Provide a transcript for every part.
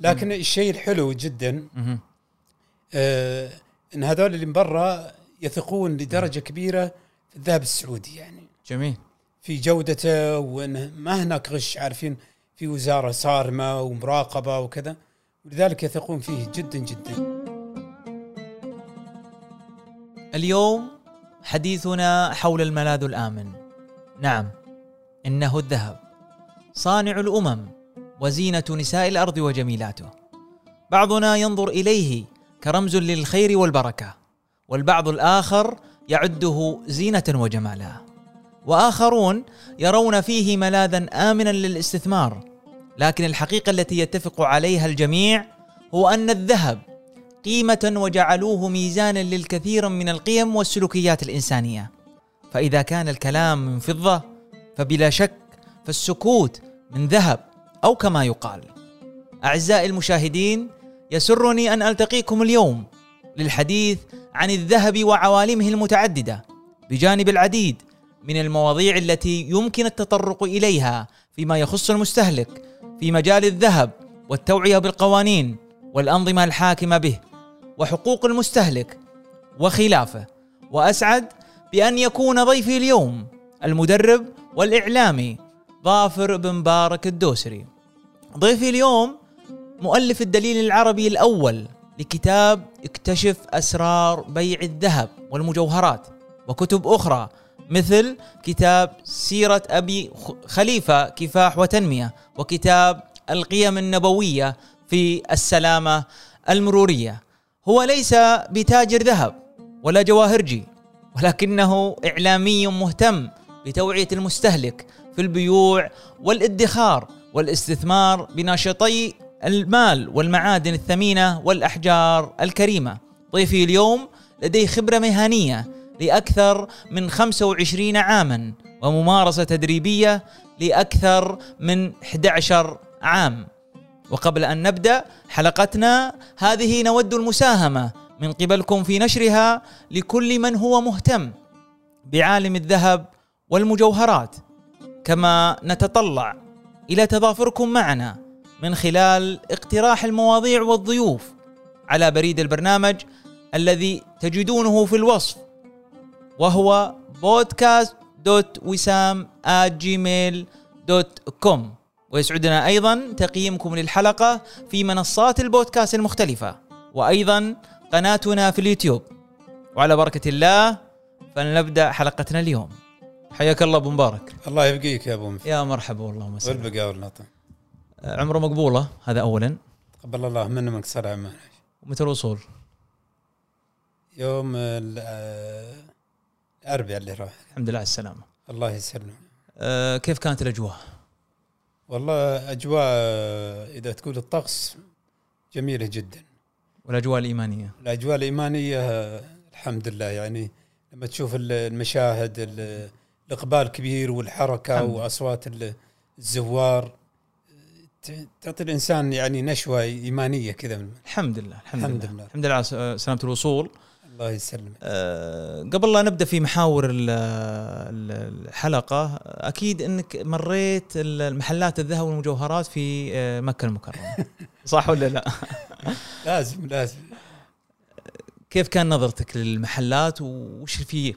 لكن الشيء الحلو جدا. آه إن هذول اللي من برا يثقون لدرجة كبيرة في الذهب السعودي يعني. جميل. في جودته وانه ما هناك غش عارفين في وزارة صارمة ومراقبة وكذا ولذلك يثقون فيه جدا جدا. اليوم حديثنا حول الملاذ الآمن. نعم إنه الذهب. صانع الأمم. وزينة نساء الأرض وجميلاته. بعضنا ينظر إليه كرمز للخير والبركة والبعض الآخر يعده زينة وجمالا. وآخرون يرون فيه ملاذا آمنا للاستثمار لكن الحقيقة التي يتفق عليها الجميع هو أن الذهب قيمة وجعلوه ميزانا للكثير من القيم والسلوكيات الإنسانية. فإذا كان الكلام من فضة فبلا شك فالسكوت من ذهب. أو كما يقال أعزائي المشاهدين يسرني أن ألتقيكم اليوم للحديث عن الذهب وعوالمه المتعددة بجانب العديد من المواضيع التي يمكن التطرق إليها فيما يخص المستهلك في مجال الذهب والتوعية بالقوانين والأنظمة الحاكمة به وحقوق المستهلك وخلافه وأسعد بأن يكون ضيفي اليوم المدرب والإعلامي ظافر بن مبارك الدوسري. ضيفي اليوم مؤلف الدليل العربي الأول لكتاب اكتشف أسرار بيع الذهب والمجوهرات وكتب أخرى مثل كتاب سيرة أبي خ- خليفة كفاح وتنمية وكتاب القيم النبوية في السلامة المرورية. هو ليس بتاجر ذهب ولا جواهرجي ولكنه إعلامي مهتم بتوعية المستهلك في البيوع والادخار والاستثمار بناشطي المال والمعادن الثمينة والأحجار الكريمة. ضيفي اليوم لديه خبرة مهنية لأكثر من 25 عاما وممارسة تدريبية لأكثر من 11 عام. وقبل أن نبدأ حلقتنا هذه نود المساهمة من قبلكم في نشرها لكل من هو مهتم بعالم الذهب والمجوهرات كما نتطلع إلى تضافركم معنا من خلال اقتراح المواضيع والضيوف على بريد البرنامج الذي تجدونه في الوصف وهو podcast.wisam@gmail.com ويسعدنا أيضا تقييمكم للحلقة في منصات البودكاست المختلفة وأيضا قناتنا في اليوتيوب. وعلى بركة الله فلنبدأ حلقتنا اليوم. حياك الله أبو مبارك. الله يبقيك يا أبو مفيد. يا مرحبا والله وسهلا. والبقاء واللطم عمره مقبوله هذا اولا. تقبل الله منا منك صار عمان ومتى الوصول؟ يوم آه، الأربعاء اللي راح. الحمد لله على السلامة. الله يسلمك. أه كيف كانت الأجواء؟ والله أجواء آه، إذا تقول الطقس جميلة جدا. والأجواء الإيمانية؟ الأجواء الإيمانية آه، الحمد لله. يعني لما تشوف ال- المشاهد ال- الإقبال كبير والحركة لله. وأصوات ال- الزوار. تعطي الإنسان يعني نشوة إيمانية كذا من- الحمد لله الحمد, الحمد لله. لله. الحمد لله على س- سلامة الوصول. الله يسلمك. أه قبل لا نبدأ في محاور ال- ال- الحلقة أكيد إنك مريت المحلات الذهب والمجوهرات في آه، مكة المكرمة. صح ولا لا؟ لازم لازم. كيف كان نظرتك للمحلات وش في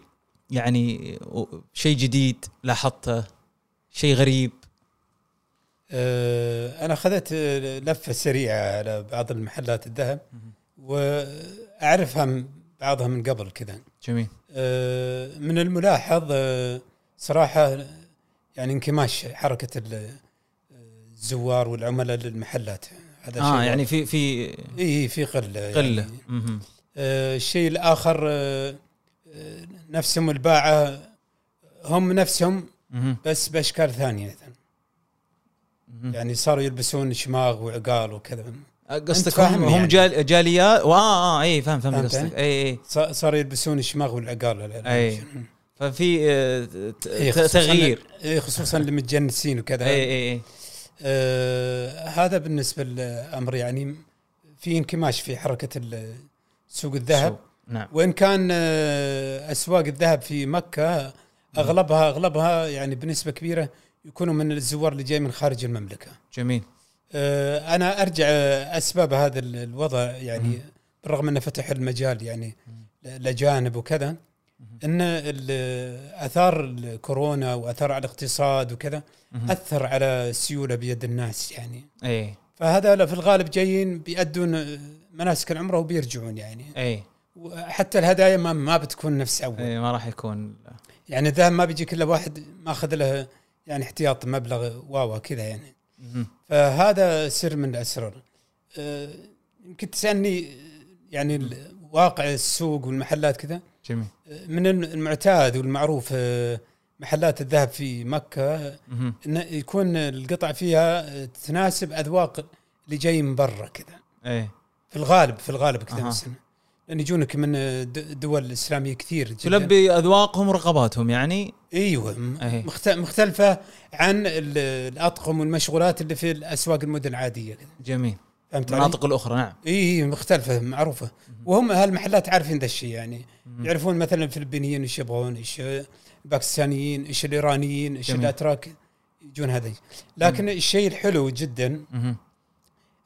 يعني شيء جديد لاحظته شيء غريب؟ آه، أنا أخذت آه، لفة سريعة على بعض المحلات الذهب وأعرفها بعضها من قبل كذا. جميل. آه، من الملاحظ آه، صراحة يعني انكماش حركة ال- الزوار والعملاء للمحلات. هذا آه شيء يعني في في اي في قلة قلة. يعني. آه، الشيء الآخر آه، آه، نفسهم الباعة هم نفسهم. بس بأشكال ثانية. يعني صاروا يلبسون شماغ وعقال وكذا قصدك فاهم هم, هم يعني. جال جاليات آه آه اي فهم فهم فهمت قصدك يعني؟ اي اي ص- صاروا يلبسون الشماغ والعقال أي. ففي آه، ت- إيه، تغيير إيه، خصوصا المتجنسين وكذا اي اي اي آه هذا بالنسبة للأمر يعني في انكماش في حركة سوق الذهب. نعم. وإن كان آه أسواق الذهب في مكة أغلبها أغلبها يعني بنسبة كبيرة يكونوا من الزوار اللي جاي من خارج المملكة. جميل. آه، أنا أرجع آه، أسباب هذا ال- الوضع يعني بالرغم أنه فتح المجال يعني الاجانب وكذا إن آثار الكورونا وآثار على الاقتصاد وكذا. أثر على السيوله بيد الناس يعني. اي فهذا في الغالب جايين بيأدون مناسك العمرة وبيرجعون يعني. اي وحتى الهدايا ما ما بتكون نفس أول. اي ما راح يكون. يعني الذهب ما بيجيك الا واحد ماخذ له يعني احتياط مبلغ واوا كذا يعني. فهذا سر من الأسرار. آه، يمكن تسألني يعني واقع السوق والمحلات كذا. جميل. آه، من المعتاد والمعروف آه، محلات الذهب في مكة. انه يكون القطع فيها تناسب أذواق اللي جاي من برا كذا. اي في الغالب في الغالب كذا أها. لأن يجونك من دول إسلامية كثير جدا. تلبي أذواقهم ورغباتهم يعني؟ إيوه. م- أي. مخت- مختلفة عن ال- الأطقم والمشغولات اللي في الأسواق المدن العادية. جميل. فهمت؟ المناطق الأخرى نعم. اي مختلفة معروفة. وهم هالمحلات عارفين ذا الشيء يعني. يعرفون مثلا الفلبينيين إيش يبغون إيش الباكستانيين إيش الإيرانيين إيش. الأتراك يجون هذا لكن الشيء الحلو جدا.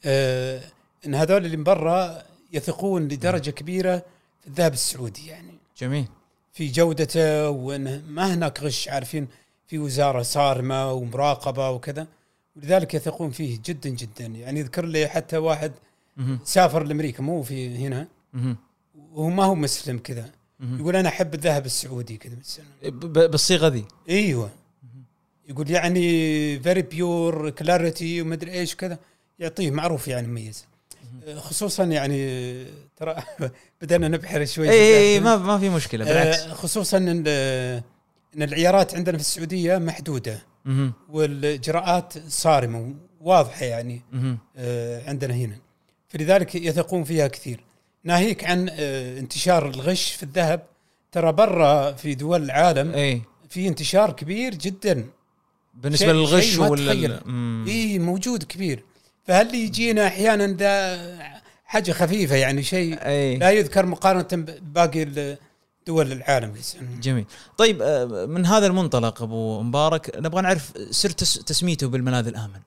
آه إن هذول اللي من برا يثقون لدرجة كبيرة في الذهب السعودي يعني. جميل. في جودته وانه ما هناك غش عارفين؟ في وزارة صارمة ومراقبة وكذا. ولذلك يثقون فيه جدا جدا. يعني يذكر لي حتى واحد مهم. سافر لأمريكا مو في هنا. وهو ما هو مسلم كذا. يقول أنا أحب الذهب السعودي كذا بالصيغة ذي. إيوه. يقول يعني very pure clarity ومدري إيش كذا. يعطيه معروف يعني مميز. خصوصا يعني ترى بدأنا نبحر شوي اي اي الذهب. ما ما في مشكلة بالعكس. آه، خصوصا إن إن العيارات عندنا في السعودية محدودة. والإجراءات صارمة واضحه يعني. آه، عندنا هنا. فلذلك يثقون فيها كثير. ناهيك عن آه، انتشار الغش في الذهب. ترى برا في دول العالم اي في انتشار كبير جدا. بالنسبة للغش وال. اي موجود كبير. فهل يجينا أحيانا ذا حاجة خفيفة يعني شيء أي. لا يذكر مقارنة بباقي دول العالم جميل. طيب آه، من هذا المنطلق أبو مبارك نبغى نعرف سر تس- تسميته بالملاذ الآمن.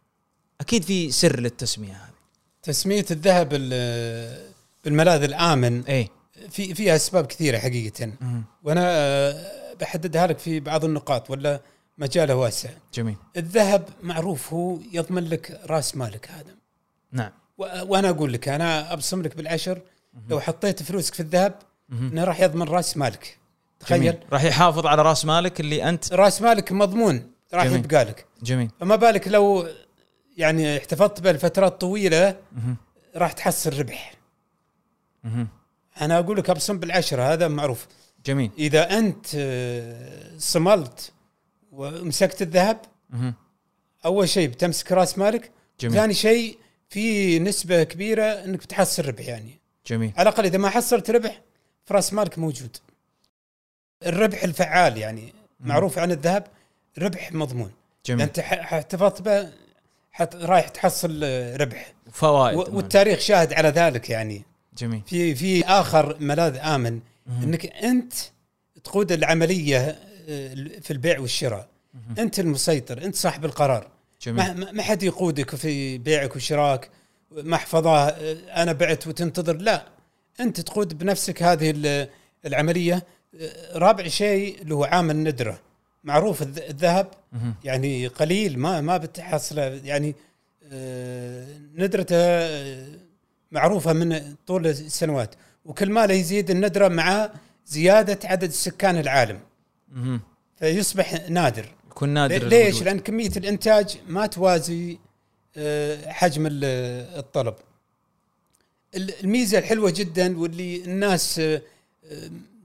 أكيد في سر للتسمية هذه. تسمية الذهب ال- بالملاذ الآمن أي. في فيها أسباب كثيرة حقيقة. وأنا آه، بحددها لك في بعض النقاط ولا مجاله واسع. جميل. الذهب معروف هو يضمن لك راس مالك هذا. نعم. و- وأنا أقول لك أنا أبصم لك بالعشر لو حطيت فلوسك في الذهب. إنه راح يضمن راس مالك. تخيل. راح يحافظ على راس مالك اللي أنت راس مالك مضمون راح. يبقى لك. جميل. فما بالك لو يعني احتفظت به لفترات طويله. راح تحصل ربح. أنا أقول لك أبصم بالعشرة هذا معروف. جميل. إذا أنت آه، صملت ومسكت الذهب. مهم. أول شيء بتمسك رأس مالك. جميل. ثاني شيء في نسبة كبيرة إنك بتحصل ربح يعني. جميل. على الأقل إذا ما حصلت ربح فرأس مالك موجود. الربح الفعال يعني معروف عن الذهب ربح مضمون. جميل. أنت احتفظت به حت رايح تحصل ربح. فوائد و- والتاريخ شاهد على ذلك يعني. جميل. في في آخر ملاذ آمن مهم. إنك أنت تقود العملية في البيع والشراء. أنت المسيطر أنت صاحب القرار. جميل. ما حد يقودك في بيعك وشراك محفظة آه، أنا بعت وتنتظر. لا أنت تقود بنفسك هذه ال- العملية. آه، رابع شيء اللي هو عامل ندره معروف الذ- الذهب. يعني قليل ما ما بتحصله. يعني آه، ندرته معروفة من طول السنوات. وكل ما يزيد الندرة مع زيادة عدد سكان العالم. فيصبح نادر يكون نادر ليش؟ الوجود. لأن كمية الإنتاج ما توازي آه، حجم ال- الطلب. ال- الميزة الحلوة جدا واللي الناس آه،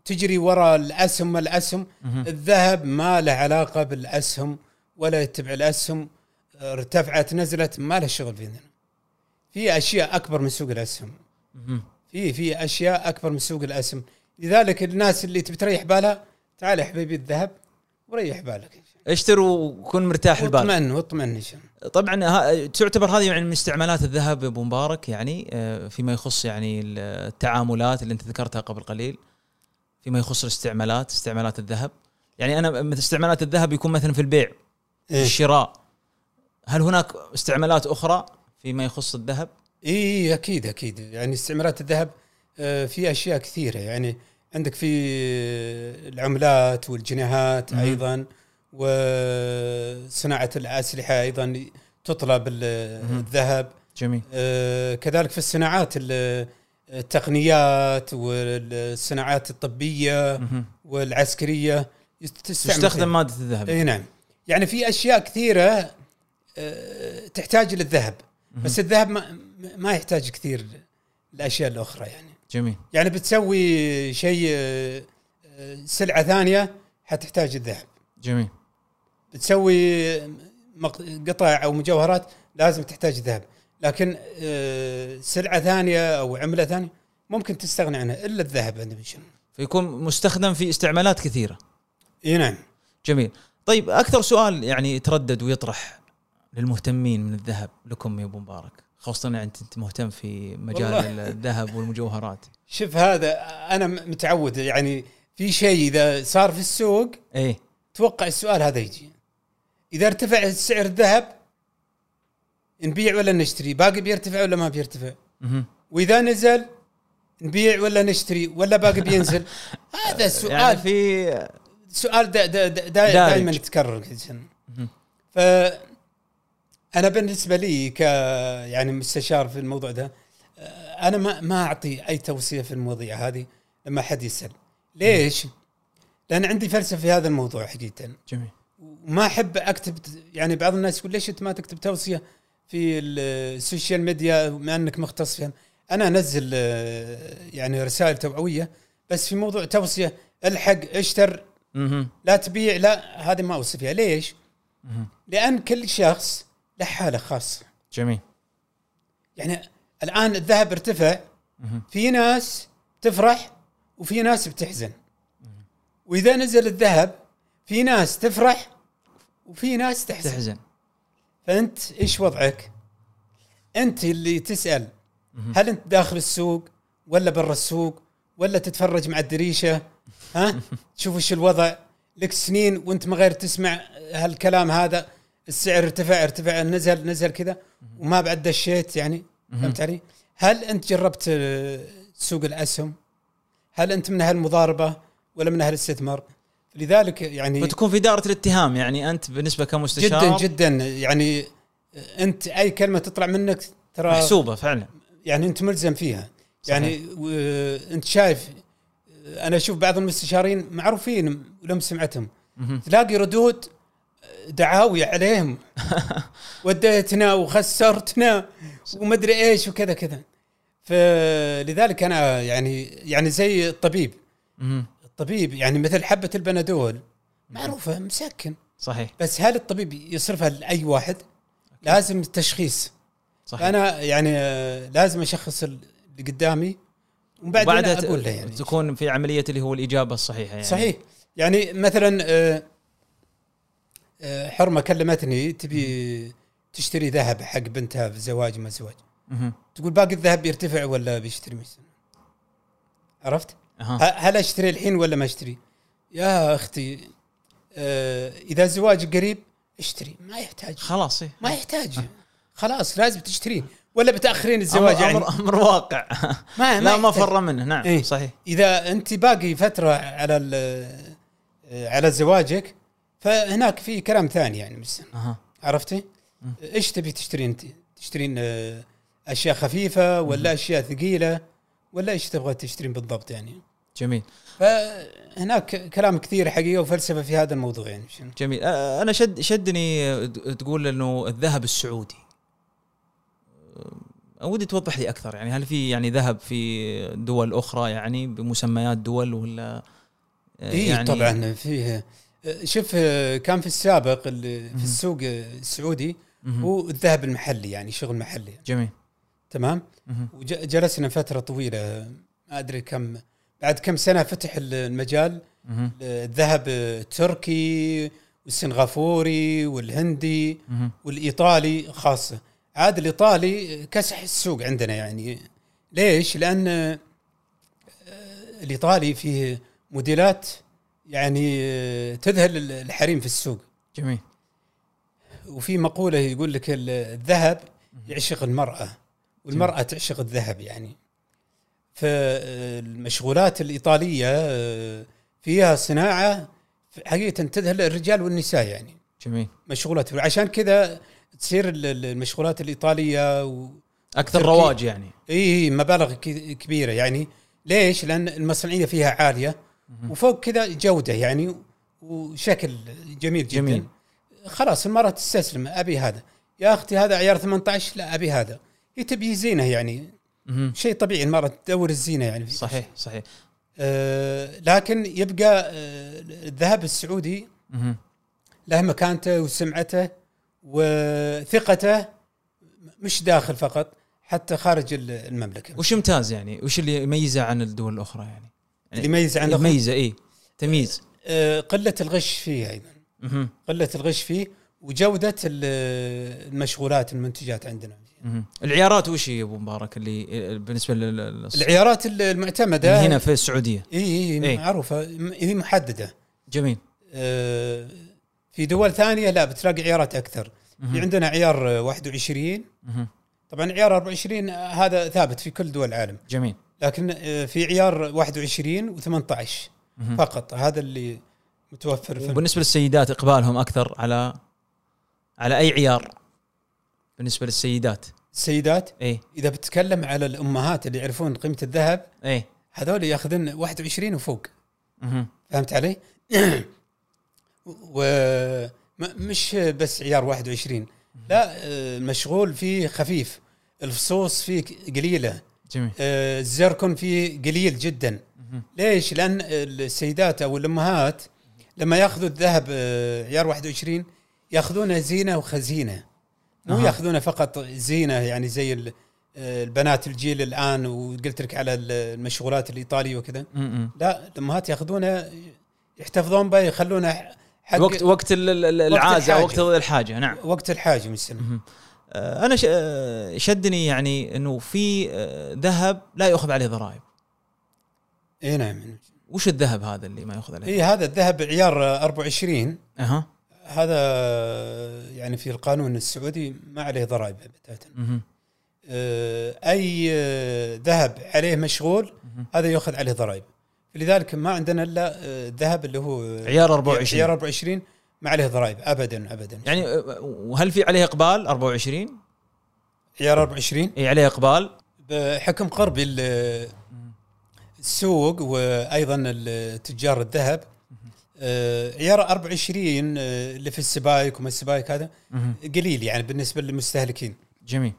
تجري وراء الأسهم الاسهم. الذهب ما له علاقة بالأسهم ولا يتبع الأسهم ارتفعت نزلت ما له شغل فينا. في أشياء أكبر من سوق الأسهم. في في أشياء أكبر من سوق الأسهم لذلك الناس اللي تبي تريح بالها تعال يا حبيبي الذهب وريح بالك. اشتروا وكن مرتاح البال. واطمئن واطمئن إن شاء الله. طبعا ها- تعتبر هذه يعني من استعمالات الذهب أبو مبارك يعني آه، فيما يخص يعني التعاملات اللي أنت ذكرتها قبل قليل فيما يخص الاستعمالات استعمالات الذهب. يعني أنا مثل استعمالات الذهب يكون مثلا في البيع إيه؟ الشراء. هل هناك استعمالات أخرى فيما يخص الذهب؟ اي أكيد أكيد. يعني استعمالات الذهب آه، في أشياء كثيرة. يعني عندك في العملات والجنيهات. أيضا وصناعة الأسلحة أيضا تطلب. الذهب. جميل. آه، كذلك في الصناعات ال- التقنيات والصناعات الطبية. والعسكرية تستخدم مادة الذهب. إي نعم. يعني في أشياء كثيرة آه، تحتاج للذهب. بس الذهب ما, ما يحتاج كثير الاشياء الأخرى يعني. جميل. يعني بتسوي شيء آه، آه، سلعة ثانية حتحتاج الذهب. جميل. بتسوي قطع أو مجوهرات لازم تحتاج ذهب. لكن آه، سلعة ثانية أو عملة ثانية ممكن تستغني عنها إلا الذهب عندنا شنو فيكون مستخدم في استعمالات كثيرة. إي نعم. جميل. طيب أكثر سؤال يعني يتردد ويطرح للمهتمين من الذهب لكم يا أبو مبارك. خاصة انت أنت مهتم في مجال. الذهب والمجوهرات. شوف هذا أنا م- متعود يعني في شيء إذا صار في السوق إيه. توقع السؤال هذا يجي. إذا ارتفع سعر الذهب نبيع ولا نشتري؟ باقي بيرتفع ولا ما بيرتفع. وإذا نزل نبيع ولا نشتري؟ ولا باقي بينزل؟ هذا السؤال يعني في سؤال دا دا دا دا. دائما يتكرر. أنا بالنسبة لي ك يعني مستشار في الموضوع ده آه، أنا ما ما أعطي أي توصية في المواضيع هذه لما حد يسأل. ليش؟ لأن عندي فلسفة في هذا الموضوع حقيقه جميل. وما أحب أكتب يعني بعض الناس يقول ليش أنت ما تكتب توصية في ال social media بما أنك مختص فيها؟ أنا أنزل آه، يعني رسائل توعوية بس في موضوع توصية الحق اشتر. لا تبيع لا هذه ما اوصي فيها. ليش؟ لأن كل شخص له حاله خاصه. جميل. يعني الآن الذهب ارتفع. في ناس تفرح وفي ناس بتحزن. وإذا نزل الذهب في ناس تفرح وفي ناس تحزن. تحزن. فأنت إيش وضعك؟ أنت اللي تسأل. هل أنت داخل السوق ولا برا السوق ولا تتفرج مع الدريشة؟ ها؟ تشوف إيش الوضع. لك سنين وأنت ما غير تسمع هالكلام هذا. السعر ارتفع ارتفع نزل نزل كذا وما بعد دشيت يعني فهمت علي؟ هل انت جربت سوق الأسهم؟ هل انت من أهل المضاربه ولا من أهل الاستثمار؟ لذلك يعني وتكون في دائرة الاتهام يعني أنت بالنسبة كمستشار جدا جدا يعني انت أي كلمة تطلع منك ترى محسوبة فعلا يعني انت ملزم فيها صحيح. يعني انت شايف أنا أشوف بعض المستشارين معروفين ولهم سمعتهم. تلاقي ردود دعاوي عليهم. وديتنا وخسرتنا ومدري إيش وكذا كذا. فلذلك أنا يعني يعني زي الطبيب. الطبيب يعني مثل حبة البنادول. معروفة مسكن صحيح. بس هل الطبيب يصرفها لأي واحد؟ لازم التشخيص. صحيح. أنا يعني آه، لازم أشخص اللي قدامي وبعدين وبعدها أقول له يعني. تكون في عملية اللي هو الإجابة الصحيحة يعني. صحيح. يعني مثلا آه، حرمة كلمتني تبي تشتري ذهب حق بنتها في زواج ما زواج. تقول باقي الذهب بيرتفع ولا بيشتري مثلا عرفت؟ أها. ه- هل أشتري الحين ولا ما أشتري؟ يا أختي آه، إذا الزواج قريب اشتري ما يحتاج خلاص إيه. ما يحتاج خلاص لازم تشتريه ولا بتأخرين الزواج أمر, يعني أمر, أمر واقع ما لا ما. فر منه نعم إيه. صحيح إذا أنت باقي فترة على ال- على زواجك فهناك في كلام ثاني يعني بس أها عرفتي؟ إيش تبي تشترين انت؟ تشترين آه، أشياء خفيفة ولا أشياء ثقيلة ولا إيش تبغى تشترين بالضبط يعني؟ جميل فهناك كلام كثير حقيقه وفلسفة في هذا الموضوع يعني؟ جميل أه، أنا شد شدني تقول إنه الذهب السعودي أه، ودي توضح لي أكثر يعني هل في يعني ذهب في دول أخرى يعني بمسميات دول ولا أه، اي يعني طبعا فيه آه، شوف آه، كان في السابق اللي في السوق السعودي. هو الذهب المحلي يعني شغل محلي جميل تمام؟ وجلسنا فترة طويلة ما أدري كم بعد كم سنة فتح المجال. الذهب التركي والسنغافوري والهندي. والإيطالي خاصة عاد الإيطالي كسح السوق عندنا يعني ليش؟ لأن آه، الإيطالي فيه موديلات يعني آه، تذهل الحريم في السوق. جميل. وفي مقولة يقول لك ال- الذهب يعشق المرأة والمرأة تعشق الذهب يعني. فالمشغولات الإيطالية آه، فيها صناعة حقيقة تذهل الرجال والنساء يعني. جميل. مشغولات. عشان كذا تصير ال- ال- المشغولات الإيطالية و... أكثر تركي- رواج يعني. اي مبالغ ك- كبيرة يعني. ليش؟ لأن المصنعية فيها عالية. وفوق كذا جودة يعني وشكل جميل جدا. جميل. خلاص المراه تستسلم أبي هذا. يا أختي هذا عيار 18 لا أبي هذا. هي تبي زينة يعني. شيء طبيعي المراه تدور الزينة يعني. صحيح صحيح. آه لكن يبقى آه الذهب السعودي. له مكانته وسمعته وثقته مش داخل فقط حتى خارج ال- المملكة. وش يمتاز يعني؟ وش اللي يميزه عن الدول الأخرى يعني؟ اللي يميز عن يميزه اي تمييز. آه، قلة الغش فيه أيضا. قلة الغش فيه وجودة ال- المشغولات المنتجات عندنا. العيارات وش هي أبو مبارك اللي بالنسبة لل العيارات ال- المعتمدة. اللي هنا في السعودية. إي إي إيه. معروفة. هي محددة. جميل. آه، في دول ثانية لا بتلاقي عيارات أكثر. في. عندنا عيار آه، 21 مهم. طبعا عيار 24 هذا ثابت في كل دول العالم. جميل. لكن آه، في عيار 21 و18 مهم. فقط. هذا اللي متوفر في وبالنسبة للسيدات إقبالهم أكثر على على أي عيار؟ بالنسبة للسيدات. السيدات؟ اي إذا بتتكلم على الأمهات اللي يعرفون قيمة الذهب اي هذول ياخذون 21 وفوق. مهم. فهمت علي؟ ومش بس عيار 21 لا آه، المشغول فيه خفيف. الفصوص فيه قليلة. جميل آه، الزركون فيه قليل جدا. ليش؟ لأن السيدات أو الأمهات لما يأخذوا الذهب آه، عيار 21 يأخذونه زينة وخزينة مو أها. يأخذونه فقط زينة يعني زي آه، البنات الجيل الآن وقلت لك على المشغولات الإيطالية وكذا. لا الأمهات يأخذونه يحتفظون به يخلونه حق وقت وقت ال- ال- ال- العازة. وقت الحاجة نعم وقت الحاجة. آه، أنا ش- آه، شدني يعني إنه في آه، ذهب لا يؤخذ عليه ضرائب. اي نعم. وش الذهب هذا اللي ما يؤخذ عليه؟ اي هذا الذهب عيار 24 أها. هذا يعني في القانون السعودي ما عليه ضرائب بتاتا. آه، أي آه، ذهب عليه مشغول. هذا يؤخذ عليه ضرائب. لذلك ما عندنا إلا آه، الذهب اللي هو عيار 24 عيار 24 ما عليه ضرائب ابدا ابدا. يعني آه، وهل في عليه إقبال؟ 24 عيار 24 اي عليه إقبال. بحكم قرب ال- السوق وأيضا تجار الذهب عيار 24 آه، اللي في السبايك وما السبايك هذا. قليل يعني بالنسبة للمستهلكين. جميل.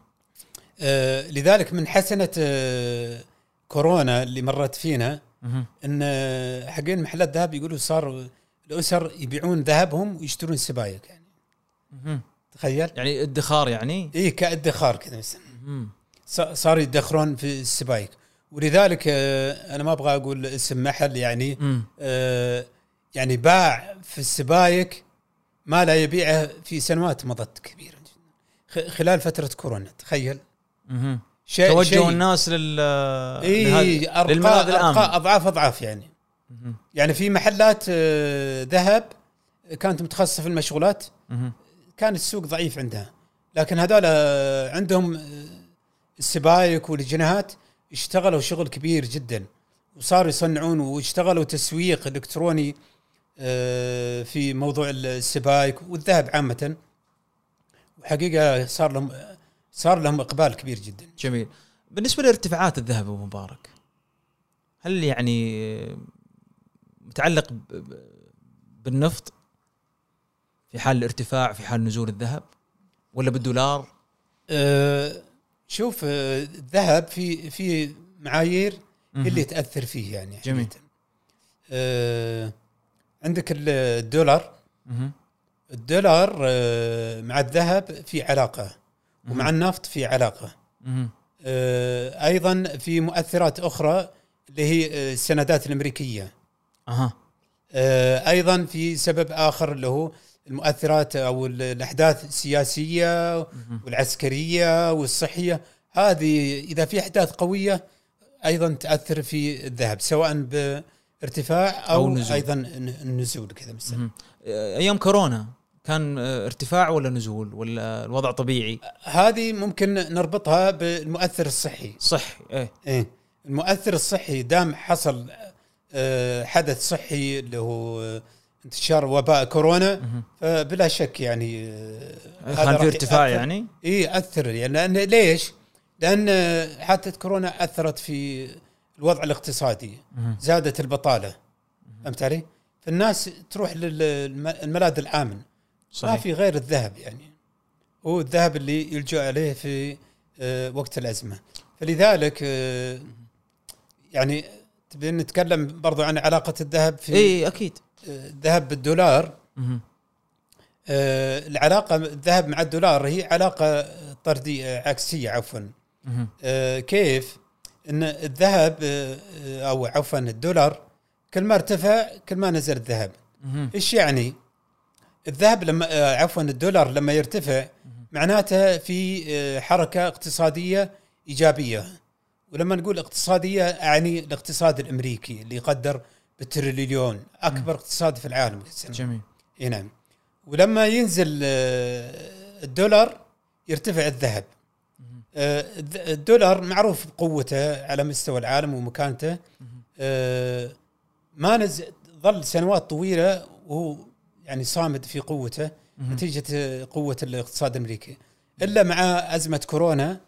لذلك من حسنة كورونا اللي مرت فينا. إن حقين محلات ذهب يقولوا صار الأسر يبيعون ذهبهم ويشترون سبايك يعني. تخيل يعني ادخار يعني إي كادخار كذا مثلا مهم. ص- صاروا يدخرون في السبايك ولذلك آه، أنا ما أبغى أقول اسم محل يعني. آه، يعني باع في السبايك ما لا يبيعه في سنوات مضت كبيرة خلال فترة كورونا تخيل. شيء شيء- الناس لل إي لهذا- للملاذ الآمن اضعاف أضعاف يعني. يعني في محلات آه، ذهب كانت متخصصة في المشغولات. كان السوق ضعيف عندها. لكن هذول آه، عندهم آه، السبايك والجنيهات اشتغلوا شغل كبير جدا. وصاروا يصنعون واشتغلوا تسويق إلكتروني في موضوع السبايك والذهب عامة. وحقيقة صار لهم صار لهم إقبال كبير جدا. جميل. بالنسبة لارتفاعات الذهب أبو مبارك هل يعني متعلق بالنفط في حال الارتفاع في حال نزول الذهب ولا بالدولار آه، شوف آه، الذهب في في معايير. اللي تأثر فيه يعني جميل. آه، عندك ال- الدولار. الدولار آه، مع الذهب في علاقة ومع النفط في علاقة. آه، أيضا في مؤثرات أخرى اللي هي السندات الأمريكية آه، أيضا في سبب آخر اللي هو المؤثرات أو ال- الأحداث السياسية. والعسكرية والصحية. هذه إذا في أحداث قوية أيضا تأثر في الذهب سواء بارتفاع أو, أو نزول. أيضا النزول كذا مثلا. مهم. أيام كورونا كان آه، ارتفاع ولا نزول؟ ولا الوضع طبيعي؟ هذه ممكن نربطها بالمؤثر الصحي. صح إيه. إيه. المؤثر الصحي دام حصل آه، حدث صحي اللي هو آه، انتشار وباء كورونا. فبلا شك يعني آه، كان في ارتفاع. يعني إي اثر يعني لأن ليش؟ لأن حادثة كورونا أثرت في الوضع الاقتصادي. زادت البطالة فهمت علي؟ فالناس تروح للملاذ الامن ما صحيح في غير الذهب يعني هو الذهب اللي يلجأ عليه في آه، وقت الأزمة فلذلك آه، يعني تبي نتكلم برضو عن علاقة الذهب في إي أكيد. الذهب بالدولار. آه، العلاقة الذهب مع الدولار هي علاقة طردية عكسية عفوا. آه، كيف؟ إن الذهب آه، آه، أو عفوا الدولار كل ما ارتفع كل ما نزل الذهب. إيش يعني؟ الذهب لما آه، عفوا الدولار لما يرتفع معناته في حركة اقتصادية إيجابية. ولما نقول اقتصادية أعني الاقتصاد الأمريكي اللي يقدر بالتريليون أكبر اقتصاد في العالم. السنة. جميل. إي نعم. ولما ينزل آه، الدولار يرتفع الذهب. آه، الدولار معروف بقوته على مستوى العالم ومكانته. آه، ما نزل ظل سنوات طويلة وهو يعني صامد في قوته. نتيجة قوة الاقتصاد الأمريكي. إلا مع أزمة كورونا.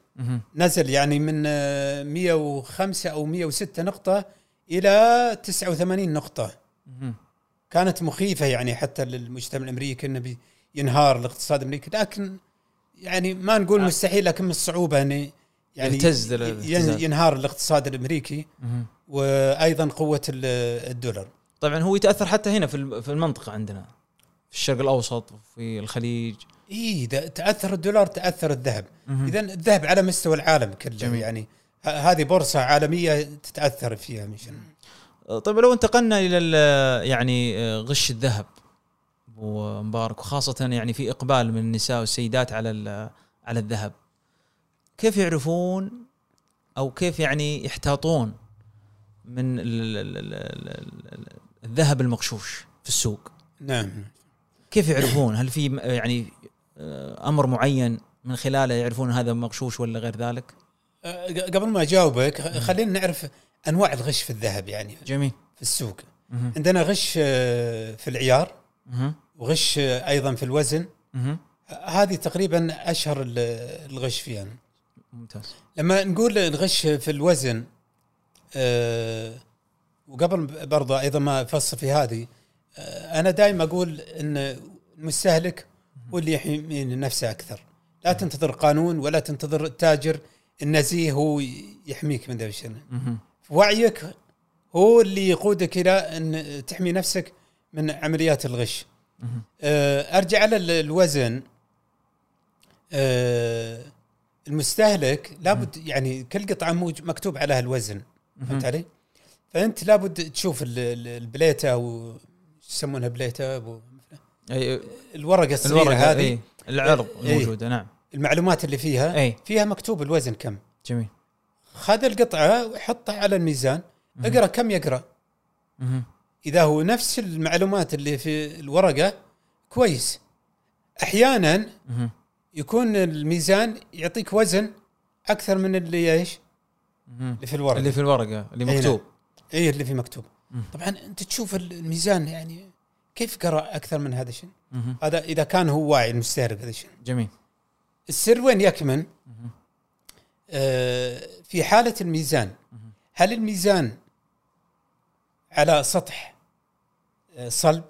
نزل يعني من آه، 105 أو 106 نقطة إلى 89 نقطة. كانت مخيفة يعني حتى للمجتمع الأمريكي إنه ينهار الاقتصاد الأمريكي لكن يعني ما نقول آه. مستحيل لكن من الصعوبة انه يعني يهتز. ينهار الاقتصاد الأمريكي. وأيضا قوة ال- الدولار طبعا هو يتأثر حتى هنا في المنطقة عندنا في الشرق الأوسط وفي الخليج اي إذا تأثر الدولار تأثر الذهب. اذا الذهب على مستوى العالم كله جميل. يعني هذه بورصة عالمية تتأثر فيها مشان طيب لو انتقلنا إلى ال- يعني آه، غش الذهب أبو مبارك وخاصة يعني في إقبال من النساء والسيدات على على الذهب كيف يعرفون أو كيف يعني يحتاطون من ال- ال- ال- ال- ال- الذهب المغشوش في السوق؟ نعم. كيف يعرفون؟ هل في يعني أمر معين من خلاله يعرفون هذا مغشوش ولا غير ذلك؟ أه، قبل ما أجاوبك خلينا نعرف أنواع الغش في الذهب يعني جميل. في السوق. مهم. عندنا غش آه، في العيار مهم. وغش آه، أيضا في الوزن. هذه تقريبا أشهر ال- الغش فيها. ممتاز. لما نقول الغش في الوزن آه، وقبل برضه أيضا ما أفصل في هذه آه، أنا دائما أقول إن المستهلك هو اللي يحمي نفسه أكثر. لا تنتظر قانون ولا تنتظر التاجر النزيه هو يحميك من ذا الشيء. وعيك هو اللي يقودك إلى أن تحمي نفسك من عمليات الغش. آه، أرجع على ال- الوزن. آه، المستهلك لابد يعني كل قطعة مكتوب عليها الوزن. فهمت علي؟ فأنت لابد تشوف ال- ال- البليتة أو يسمونها بليتة أي- الورقة الصغيره الورقة هذه. إيه. العرض إيه. الموجوده نعم. المعلومات اللي فيها إي. فيها مكتوب الوزن كم. جميل. خذ القطعة وحطها على الميزان. اقرأ كم يقرأ. إذا هو نفس المعلومات اللي في الورقة كويس. أحيانا. يكون الميزان يعطيك وزن أكثر من اللي إيش. اللي في الورقة. اللي في الورقة اللي أي مكتوب. إي اللي في مكتوب. طبعا أنت تشوف الميزان يعني كيف قرأ أكثر من هذا الشيء. هذا إذا كان هو واعي المستهلك هذا الشيء جميل. السر وين يكمن. آه في حالة الميزان. هل الميزان على سطح آه صلب؟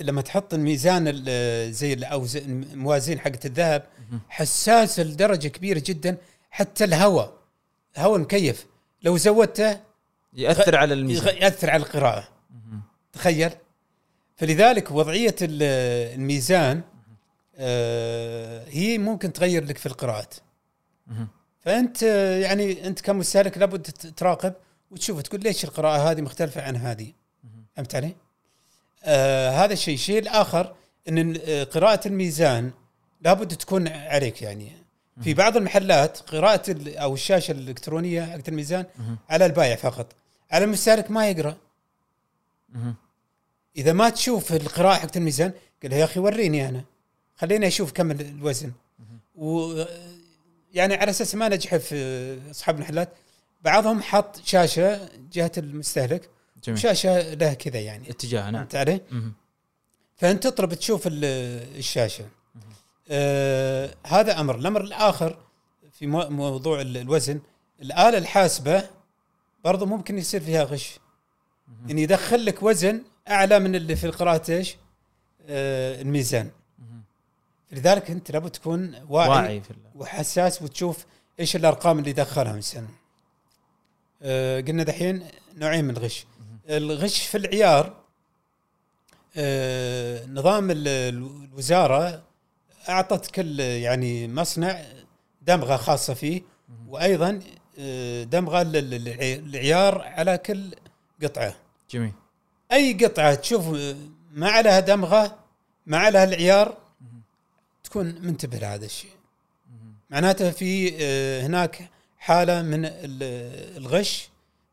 لما تحط الميزان ال- زي الأوز- الموازين حقت الذهب. حساس لدرجة كبيرة جدا. حتى الهواء الهواء مكيف. لو زودته يأثر على الميزان. يأثر على القراءة. تخيل فلذلك وضعية ال- الميزان آه، هي ممكن تغير لك في القراءات. فأنت آه، يعني أنت كمستهلك لابد تراقب وتشوف تقول ليش القراءة هذه مختلفة عن هذه. فهمت علي؟ آه هذا الشيء الشيء الآخر إن آه، قراءة الميزان لابد تكون عليك يعني في بعض المحلات قراءة أو الشاشة الإلكترونية حقت الميزان. على البائع فقط على المستهلك ما يقرأ. اذا ما تشوف القراءة حقت الميزان قال يا أخي وريني أنا. خليني أشوف كم الوزن. و يعني على أساس ما نجح في أصحاب المحلات بعضهم حط شاشة جهة المستهلك جميل. شاشة له كذا يعني. اتجاه نعم. فهمت علي؟ فأنت تطلب تشوف ال- الشاشة. آه هذا أمر. الأمر الآخر في مو- موضوع ال- الوزن الآلة الحاسبة برضو ممكن يصير فيها غش. إن يدخل لك وزن أعلى من اللي في قراءه إيش؟ آه الميزان. لذلك أنت لابد تكون واعي, واعي. في الله وحساس وتشوف إيش الأرقام اللي دخلها مثلا. آه قلنا دحين نوعين من الغش. الغش في العيار آه نظام ال- ال- الوزارة أعطت كل يعني مصنع دمغة خاصة فيه وأيضا آه، دمغة لل- لل- العيار على كل قطعة. جميل. أي قطعة تشوف ما عليها دمغة ما عليها العيار تكون منتبه لهذا الشيء. معناته في آه، هناك حالة من ال- الغش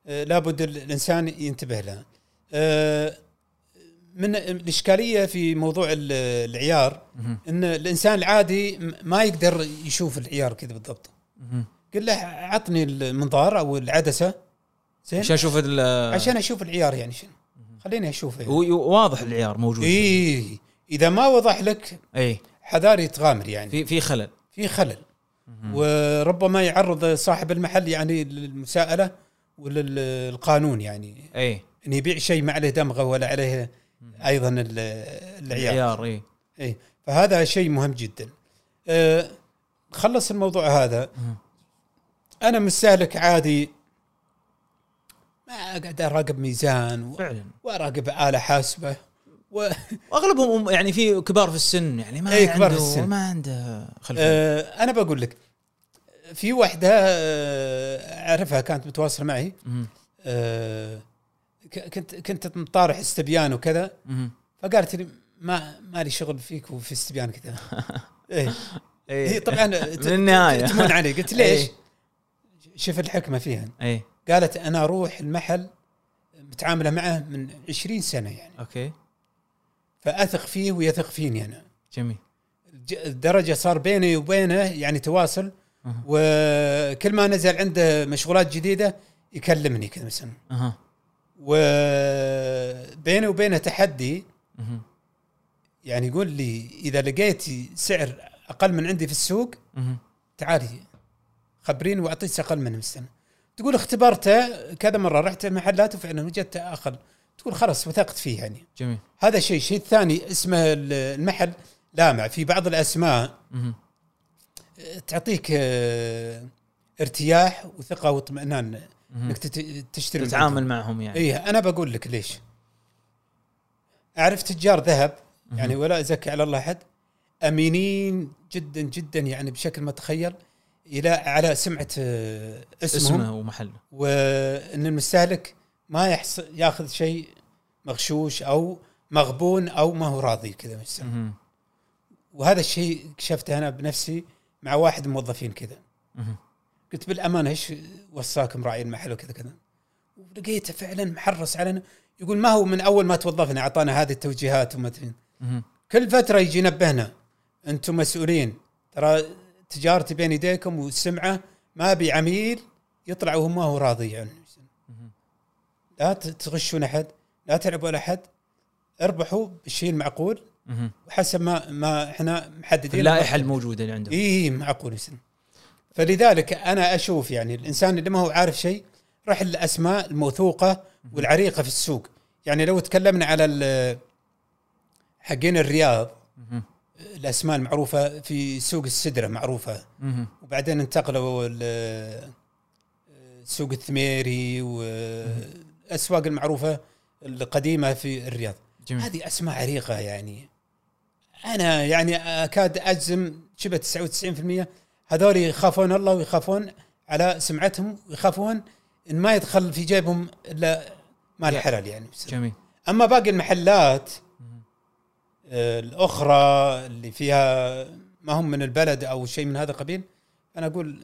آه، لابد ال- الإنسان ينتبه لها. آه، من الإشكالية في موضوع ال- العيار. إن الإنسان العادي ما يقدر يشوف العيار كذا بالضبط. قل له عطني المنظار أو العدسة. زين. عشان أشوف ال- عشان أشوف العيار يعني شنو. خليني اشوفه يعني. واضح العيار موجود. إي إذا ما وضح لك إي. حذاري تغامر يعني. في في خلل. في خلل. وربما يعرض صاحب المحل يعني للمساءلة وللقانون يعني. إي. إن يبيع شيء ما عليه دمغة ولا عليه أيضا ال- العيار. العيار إي. إي. فهذا شيء مهم جدا. أه خلص الموضوع هذا. أنا مستهلك عادي ما اقعد أراقب ميزان و- فعلا وأراقب آلة حاسبة و... واغلبهم يعني في كبار في السن يعني ما إي، كبار في عنده السن. ما عنده خلفية أه أنا بقول لك في واحدة أه أعرفها كانت متواصلة معي. أه كنت كنت مطارح استبيان وكذا. فقالت لي ما ما لي شغل فيك وفي استبيان كذا إيه هي طبعا من النهاية. تمون علي قلت ليش؟ إيه. شوف الحكمة فيها اي قالت أنا أروح المحل متعاملة معه من 20 سنة يعني. أوكي. فأثق فيه ويثق فيني أنا. جميل. الدرجة صار بيني وبينه يعني تواصل أها. وكل ما نزل عنده مشغولات جديدة يكلمني كذا مثلا. أها. وبيني وبينه تحدي مهم. يعني يقول لي إذا لقيت سعر أقل من عندي في السوق مهم. تعالي خبريني وأعطيك أقل منه بالسنه تقول اختبرته كذا مرة رحت المحلات وفعلا وجدته أقل تقول خلاص وثقت فيه يعني. جميل. هذا شيء الشيء الثاني اسمه ال- المحل لامع. في بعض الأسماء. تعطيك آه، ارتياح وثقة واطمئنان. إنك تشتري تتعامل. معهم يعني. إيه أنا بقول لك ليش. أعرف تجار ذهب يعني ولا أزكي على الله أحد أمينين جدا جدا يعني بشكل ما تخيل. إلى على سمعة آه، اسمهم. اسمه ومحله. وإن المستهلك ما يحصل ياخذ شيء مغشوش أو مغبون أو ما هو راضي كذا. وهذا الشيء اكتشفته أنا بنفسي مع واحد من الموظفين كذا. قلت بالأمانة إيش وصاكم راعي المحل وكذا كذا. ولقيته فعلا محرص علينا يقول ما هو من أول ما توظفنا أعطانا هذه التوجيهات وما. كل فترة يجي ينبهنا أنتم مسؤولين. ترى تجارتي بين يديكم والسمعة ما أبي عميل يطلع وهو ما هو راضي يعني. لا تغشون أحد لا تلعبوا على احد اربحوا بالشيء المعقول. وحسب ما ما إحنا محددين اللائحة الموجودة اللي عندهم اي معقول يسلم فلذلك أنا أشوف يعني الإنسان اللي ما هو عارف شيء راح الاسماء الموثوقة والعريقة في السوق يعني لو تكلمنا على حقين الرياض. الأسماء المعروفة في سوق السدرة معروفة. مهم. وبعدين انتقلوا سوق الثميري والاسواق المعروفة القديمة في الرياض. جميل. هذه أسماء عريقة يعني. أنا يعني أكاد أجزم شبه 99% هذول يخافون الله ويخافون على سمعتهم ويخافون إن ما يدخل في جيبهم إلا مال. حلال يعني. جميل. أما باقي المحلات الأخرى اللي فيها ما هم من البلد أو شيء من هذا القبيل أنا أقول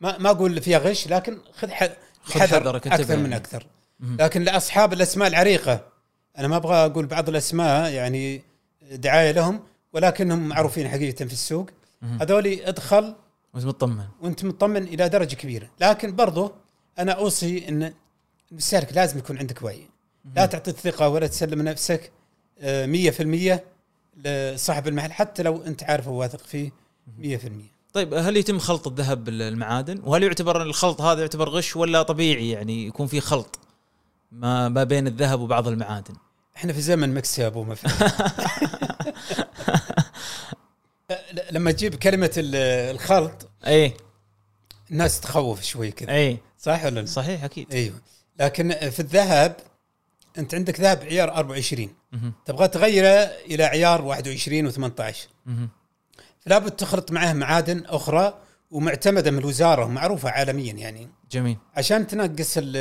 ما ما أقول فيها غش لكن خذ حذر أكثر من. أكثر. لكن لأصحاب الأسماء العريقة أنا ما أبغى أقول بعض الأسماء يعني دعاية لهم ولكنهم معروفين حقيقة في السوق. مهم. هذولي ادخل وانت مطمن. وانت مطمن إلى درجة كبيرة. لكن برضو أنا أوصي ان المستهلك لازم يكون عندك وعي. لا تعطي الثقة ولا تسلم نفسك. 100% لصاحب المحل حتى لو أنت عارفه وواثق فيه 100% طيب هل يتم خلط الذهب بالمعادن؟ وهل يعتبر الخلط هذا يعتبر غش ولا طبيعي يعني يكون في خلط ما ما بين الذهب وبعض المعادن؟ إحنا في زمن مكسب وما في ل- لما تجيب كلمة ال- الخلط إي. الناس تخوف شوي كذا. إي. صح ولا لا؟ صحيح أكيد. أيوه. لكن في الذهب انت عندك ذهب عيار 24 مهم. تبغى تغيره إلى عيار 21 و18 مهم. فلا بد تخلط معه معادن أخرى ومعتمدة من الوزارة ومعروفه عالميا يعني جميل عشان تنقص ال-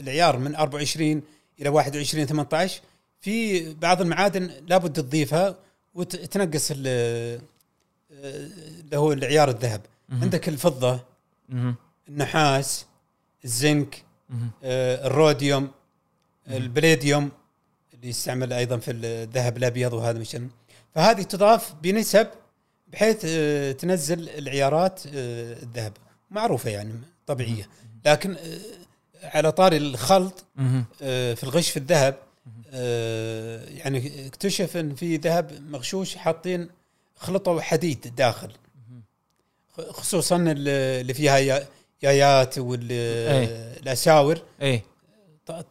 العيار من 24 إلى 21 18 في بعض المعادن لابد تضيفها وتنقص ال- اللي هو العيار الذهب. عندك الفضة. النحاس الزنك. آه، الروديوم البليديوم اللي يستعمل أيضا في الذهب الأبيض وهذا مش فهذه تضاف بنسب بحيث آه، تنزل العيارات آه، الذهب. معروفة يعني طبيعية. لكن آه، على طاري الخلط في الغش في الذهب يعني اكتشف إن في ذهب مغشوش حاطين خلطوا حديد داخل. خصوصا اللي فيها يا- يايات والاساور اي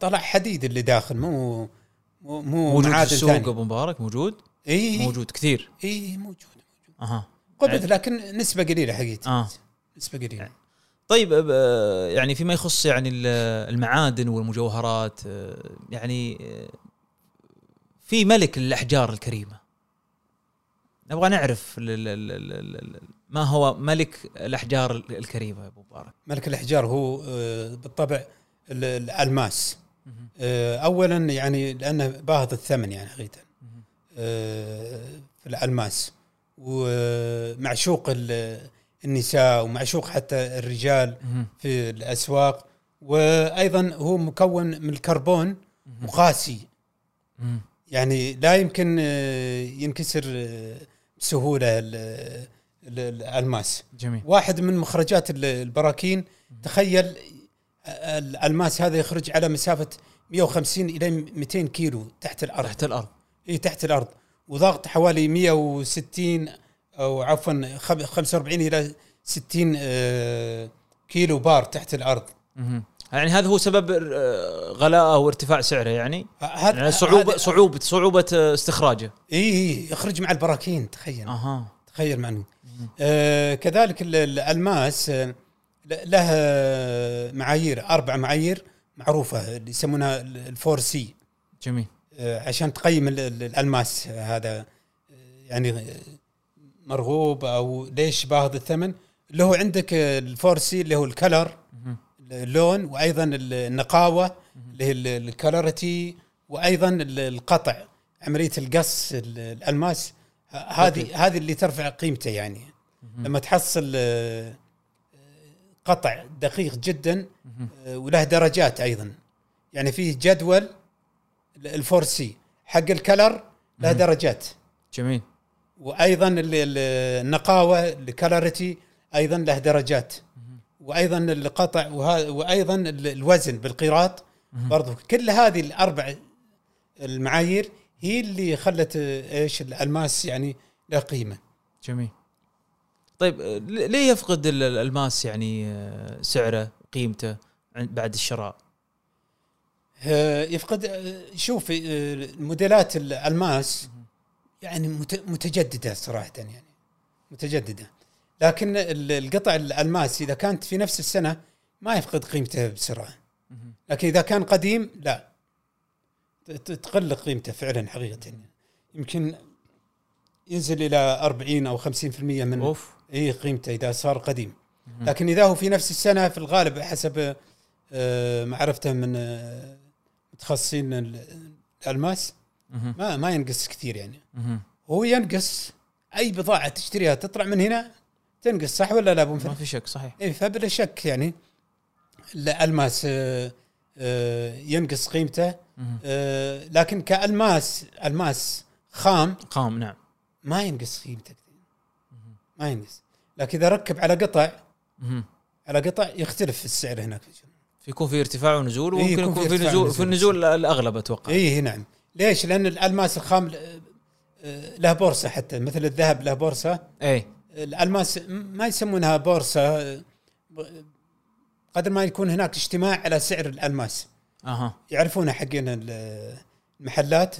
طلع حديد اللي داخل مو مو مو موجود في السوق. أبو مبارك؟ موجود؟ إي موجود كثير. إي موجود أها. قبض لكن نسبة قليلة حقيقة. آه. نسبة قليلة. طيب آه، يعني فيما يخص يعني ال- المعادن والمجوهرات آه، يعني آه، في ملك للأحجار الكريمة. نبغى نعرف ما هو ملك الأحجار الكريمة يا أبو مبارك؟ ملك الأحجار هو بالطبع ال- الألماس. اولا يعني لأنه باهظ الثمن يعني حقيقه آه، في الألماس. ومعشوق ال- النساء ومعشوق حتى الرجال. في الأسواق. وأيضا هو مكون من الكربون وقاسي. يعني لا يمكن آه، ينكسر آه، بسهولة ال- ال- الألماس. جميل. واحد من مخرجات ال- البراكين تخيل الالماس هذا يخرج على مسافة 150 إلى 200 كيلو تحت الأرض. تحت الأرض. إي تحت الأرض. وضغط حوالي 160 أو عفوا خم- 45 إلى 60 آه، كيلو بار تحت الأرض. مهم. يعني هذا هو سبب آه، غلاءه وارتفاع سعره يعني؟ هذا يعني صعوبه صعوبه صعوبة آه، استخراجه. إي إي يخرج مع البراكين تخيل. أها. تخيل معنا آه كذلك ال- الالماس آه، له معايير أربع معايير معروفة اللي يسمونها ال- ال four C. جميل. آه، عشان تقيم ال- ال- الألماس هذا آه، يعني آه، مرغوب أو ليش باهظ الثمن. اللي هو عندك ال four C اللي هو ال color. اللون وأيضا ال- النقاوة اللي هي ال- ال clarity وأيضا ال- القطع عملية القص ال- الألماس. هذه هذه اللي ترفع قيمته يعني. لما تحصل قطع دقيق جدا آه، وله درجات أيضا. يعني فيه جدول ال four C حق ال color له درجات. جميل. وأيضا ال- ال- النقاوة ال clarity أيضا له درجات. وأيضا القطع وأيضا ال- الوزن بالقيراط. برضو كل هذه الأربع المعايير هي اللي خلت آه، إيش الألماس يعني له قيمة. جميل. طيب آه، ليه يفقد ال- الالماس يعني آه، سعره قيمته بعد الشراء؟ آه، يفقد شوف موديلات الالماس يعني مت- متجددة صراحة يعني متجددة. لكن ال- القطع الالماس إذا كانت في نفس السنة ما يفقد قيمته بسرعة. لكن إذا كان قديم لا. تقل قيمته فعلا حقيقة يعني. يمكن ينزل إلى 40 أو 50% من أوف. اي قيمته إذا صار قديم. لكن إذا هو في نفس السنة في الغالب حسب آه، معرفته من آه، متخصصين ال- الألماس. ما ما ينقص كثير يعني. هو ينقص أي بضاعة تشتريها تطلع من هنا تنقص صح ولا لا أبو ما؟ في شك صحيح. اي فبلا شك يعني. الألماس آه، ينقص قيمته لكن كألماس ألماس خام خام نعم. ما ينقص قيمته ما ينقص لكن إذا ركب على قطع. على قطع يختلف السعر هناك. يكون في ارتفاع ونزول إيه، وممكن يكون يكون في في نزول. في النزول الأغلب أتوقع. اي نعم. ليش؟ لأن الألماس الخام آه، له بورصة حتى. مثل الذهب له بورصة. اي الألماس ما يسمونها بورصة آه، قدر ما يكون هناك اجتماع على سعر الألماس. أها. يعرفونها حقين ال- المحلات.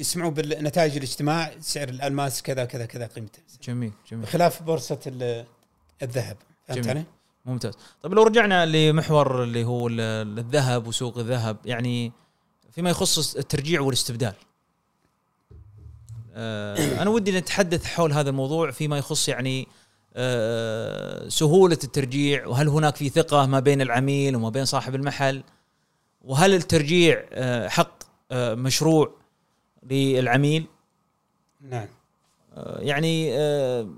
يسمعوا بالنتائج الاجتماع سعر الألماس كذا كذا كذا قيمته جميل جميل بخلاف بورصة ال- الذهب فهمت جميل. علي؟ ممتاز طيب لو رجعنا لمحور اللي هو ال- الذهب وسوق الذهب يعني فيما يخص الترجيع والاستبدال آه، أنا ودي نتحدث حول هذا الموضوع فيما يخص يعني آه، سهولة الترجيع وهل هناك في ثقة ما بين العميل وما بين صاحب المحل وهل الترجيع آه، حق مشروع للعميل؟ نعم. آه، يعني آه،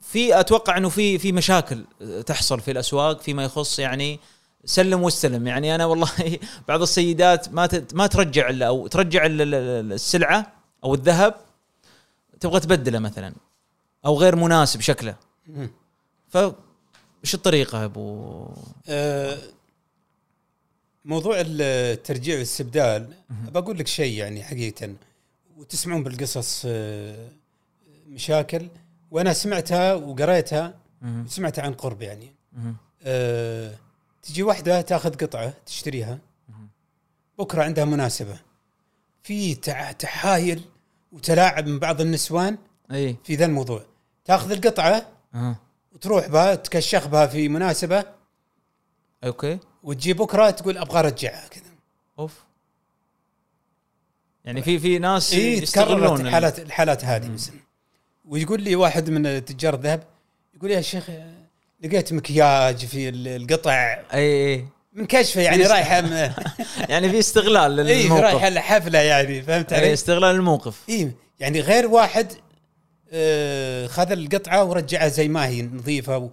في أتوقع إنه في في مشاكل تحصل في الأسواق فيما يخص يعني سلم واستلم. يعني أنا والله بعض السيدات ما ما ترجع أو ترجع ال- ال- السلعة أو الذهب تبغى تبدله مثلا أو غير مناسب شكله. ف إيش الطريقة يا أبو؟ آه، موضوع الترجيع والاستبدال بقول لك شيء يعني حقيقة وتسمعون بالقصص آه، مشاكل وأنا سمعتها وقريتها مهم. سمعتها عن قرب يعني. أه تجي واحدة تاخذ قطعة تشتريها. بكرة عندها مناسبة في تحايل وتلاعب من بعض النسوان إي في ذا الموضوع تاخذ القطعة. وتروح بها تكشخ بها في مناسبة أوكي. وتجي بكرة تقول أبغى ارجعها كذا. أوف. يعني في في ناس اي يستغلون الحالات الحالات هذه مثلا ويقول لي واحد من تجار الذهب يقول يا شيخ لقيت مكياج في ال- القطع. اي أي. من كشفه يعني رايحة م- يعني في استغلال اي للموقف. رايحة لحفلة يعني فهمت علي؟ استغلال الموقف اي يعني غير واحد آه، خذ القطعة ورجعها زي ما هي نظيفة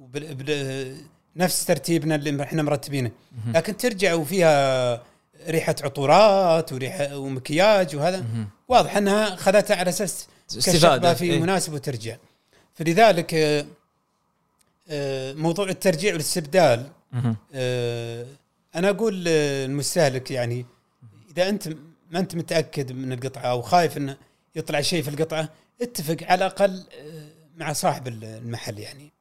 وبال- بال- نفس ترتيبنا اللي إحنا مرتبينه لكن ترجع وفيها ريحة عطورات وريحة ومكياج وهذا. واضح إنها خذتها على أساس استفادة في إيه. مناسبة وترجع فلذلك آه، آه، موضوع الترجيع والاستبدال. آه، أنا أقول للمستهلك يعني إذا أنت ما أنت متأكد من القطعة أو خايف إنه يطلع شيء في القطعة اتفق على الأقل مع صاحب المحل يعني.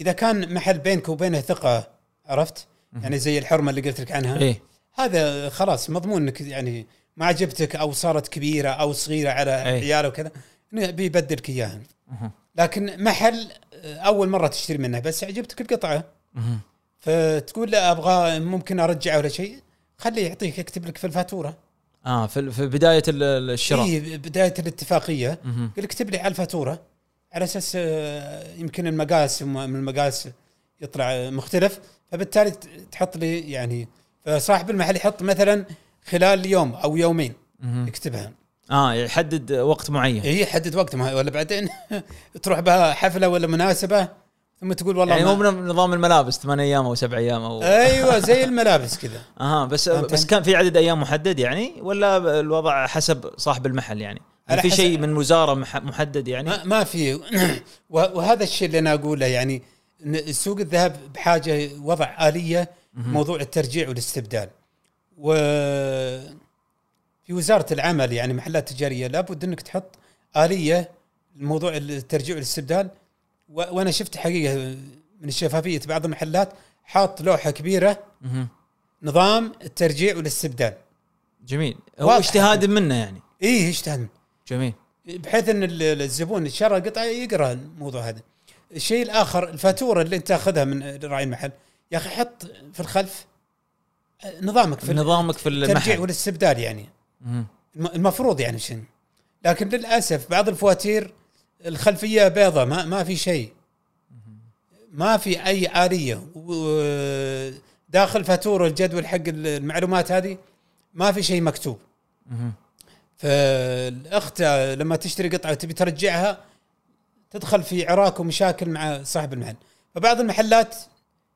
إذا كان محل بينك وبينه ثقة عرفت؟ يعني زي الحرمة اللي قلت لك عنها. إيه. هذا خلاص مضمون إنك يعني ما عجبتك أو صارت كبيرة أو صغيرة على أي. عياله وكذا بيبدلك إياها. لكن محل آه، أول مرة تشتري منه بس عجبتك القطعه. فتقول لا أبغى ممكن أرجعه ولا شيء خليه يعطيك يكتب لك في الفاتورة. آه في في بداية ال- ال- الشراء. اي بداية الاتفاقية. قال اكتب لي على الفاتورة. على أساس آه، يمكن المقاس من المقاس يطلع مختلف. فبالتالي تحط لي يعني فصاحب المحل يحط مثلا خلال يوم أو يومين. يكتبها. آه يحدد وقت معين. هي يحدد وقت ما ولا بعدين تروح بها حفلة ولا مناسبة ثم تقول والله يعني مو بنظام الملابس ثمان أيام أو سبع أيام أو أيوه زي الملابس كذا. أها بس بس؟ كان في عدد أيام محدد يعني ولا الوضع حسب صاحب المحل يعني؟ في حسب- شيء من وزاره مح- محدد يعني؟ ما, ما في. وه- وهذا الشيء اللي أنا أقوله يعني سوق الذهب بحاجة وضع آلية موضوع الترجيع والاستبدال. و في وزارة العمل يعني محلات تجارية لابد إنك تحط آلية لموضوع الترجيع والاستبدال. و... وأنا شفت حقيقة من الشفافية بعض المحلات حاط لوحة كبيرة. نظام الترجيع والاستبدال. جميل. هو. اجتهاد منه يعني. إيه اجتهد جميل. بحيث إن ال- الزبون اللي شرى قطعة يقرأ الموضوع هذا. الشيء الآخر الفاتورة اللي أنت تأخذها من راعي المحل. يا أخي حط في الخلف نظامك في نظامك في الترجيع المحل والاستبدال يعني. الم- المفروض يعني شيء لكن للأسف بعض الفواتير الخلفية بيضة ما ما في شيء. ما في أي آلية. داخل فاتورة الجدول حق المعلومات هذه ما في شيء مكتوب. مهم. فالأخت لما تشتري قطعة وتبي ترجعها تدخل في عراك ومشاكل مع صاحب المحل فبعض المحلات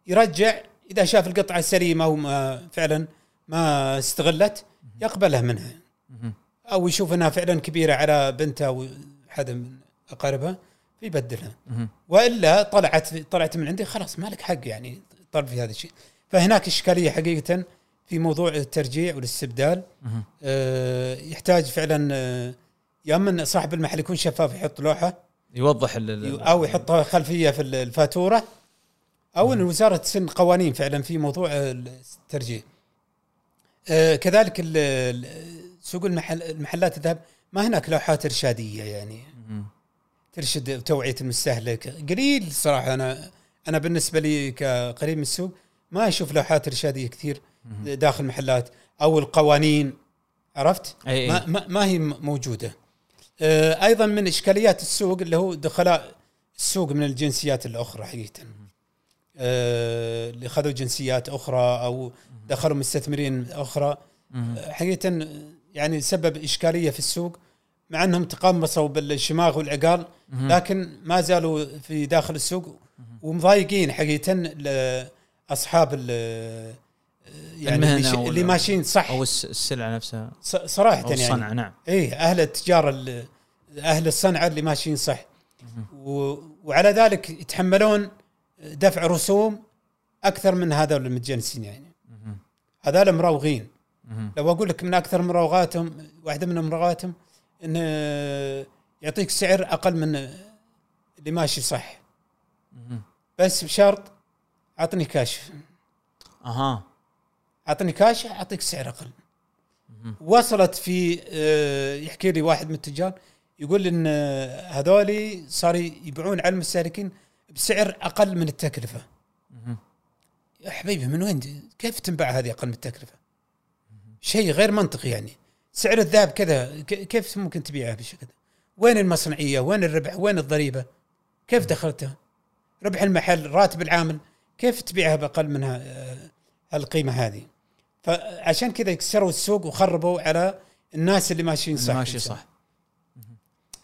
يرجع إذا شاف القطعة سليمة وما فعلا ما استغلت يقبلها منها. أو يشوف إنها فعلا كبيرة على بنته أو حدا من أقاربها فيبدلها. وإلا طلعت طلعت من عندي خلاص مالك حق يعني طلب في هذا الشيء فهناك إشكالية حقيقه في موضوع الترجيع والاستبدال. آه، يحتاج فعلا آه، يا اما صاحب المحل يكون شفاف يحط لوحة يوضح أو يحطها خلفية في الفاتورة أو إن الوزاره تسن قوانين فعلا في موضوع الترجيع. آه، كذلك سوق المحل المحلات الذهب ما هناك لوحات إرشادية يعني. ترشد توعية المستهلك قليل صراحة أنا أنا بالنسبة لي كقريب من السوق ما أشوف لوحات إرشادية كثير. داخل المحلات أو القوانين عرفت؟ أي. ما, ما, ما هي موجودة. آه، أيضا من إشكاليات السوق اللي هو دخلاء السوق من الجنسيات الأخرى حقيقه. آه، اللي خذوا جنسيات أخرى أو دخلوا مستثمرين أخرى. آه، حقيقه يعني سبب إشكالية في السوق مع أنهم تقمصوا بالشماغ والعقال. لكن ما زالوا في داخل السوق ومضايقين حقيقه لاصحاب ال- يعني المهنة اللي, أو ماشيين صح. أو الس- السلعة نفسها. صراحة أو يعني. الصنعة نعم. إيه أهل التجارة ال- أهل الصنعة اللي ماشيين صح. و... وعلى ذلك يتحملون دفع رسوم أكثر من هذول المتجنسين يعني. هذول مراوغين. لو أقول لك من أكثر مراوغاتهم واحدة من مراوغاتهم انه يعطيك سعر أقل من اللي ماشي صح. بس بشرط أعطني كاش. أها. اعطني كاش أعطيك سعر أقل. وصلت في آه، يحكي لي واحد من التجار يقول إن آه، هذولي صار يبيعون على المستهلكين بسعر أقل من التكلفة. يا حبيبي من وين؟ كيف تنباع هذه أقل من التكلفة؟ شيء غير منطقي يعني. سعر الذهب كذا كيف ممكن تبيعه بالشكل كذا؟ وين المصنعية؟ وين الربح؟ وين الضريبة؟ كيف دخلتها ربح المحل راتب العامل كيف تبيعها بأقل من ها- آه، هالقيمه هذه؟ فعشان كذا كسروا السوق وخربوا على الناس اللي ماشيين صح. ماشي صح.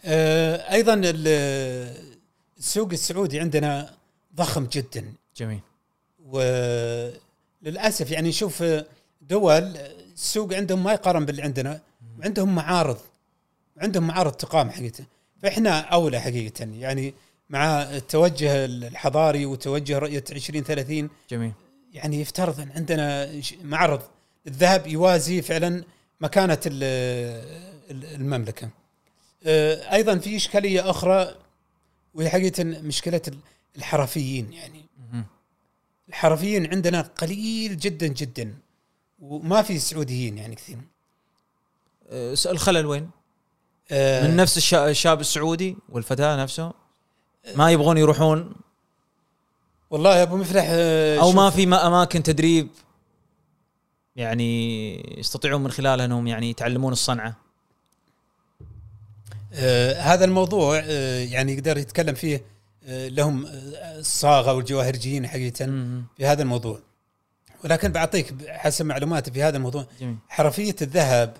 آه، أيضا ال- السوق السعودي عندنا ضخم جدا. جميل. وللاسف يعني نشوف دول السوق عندهم ما يقارن باللي عندنا. وعندهم معارض. عندهم معارض تقام حقيقة. فإحنا أولى حقيقة. يعني مع التوجه الحضاري وتوجه رؤية 2030 جميل. يعني يفترض ان عندنا معرض الذهب يوازي فعلا مكانة ال- ال- المملكة. آه، أيضا في إشكالية أخرى وهي حقيقة مشكلة ال- الحرفيين يعني. الحرفيين عندنا قليل جدا جدا وما في سعوديين يعني كثير. س- الخلل وين؟ آه، من نفس الشا- الشاب السعودي والفتاة نفسه ما يبغون يروحون والله يا أبو مفلح آه، أو ما في ما أماكن تدريب يعني يستطيعون من خلالها إنهم يعني يتعلمون الصنعة. آه هذا الموضوع آه يعني يقدر يتكلم فيه آه لهم آه، الصاغة والجواهرجيين حقيقة مهم. في هذا الموضوع. ولكن بعطيك حسب معلوماتي في هذا الموضوع. جميل. حرفية الذهب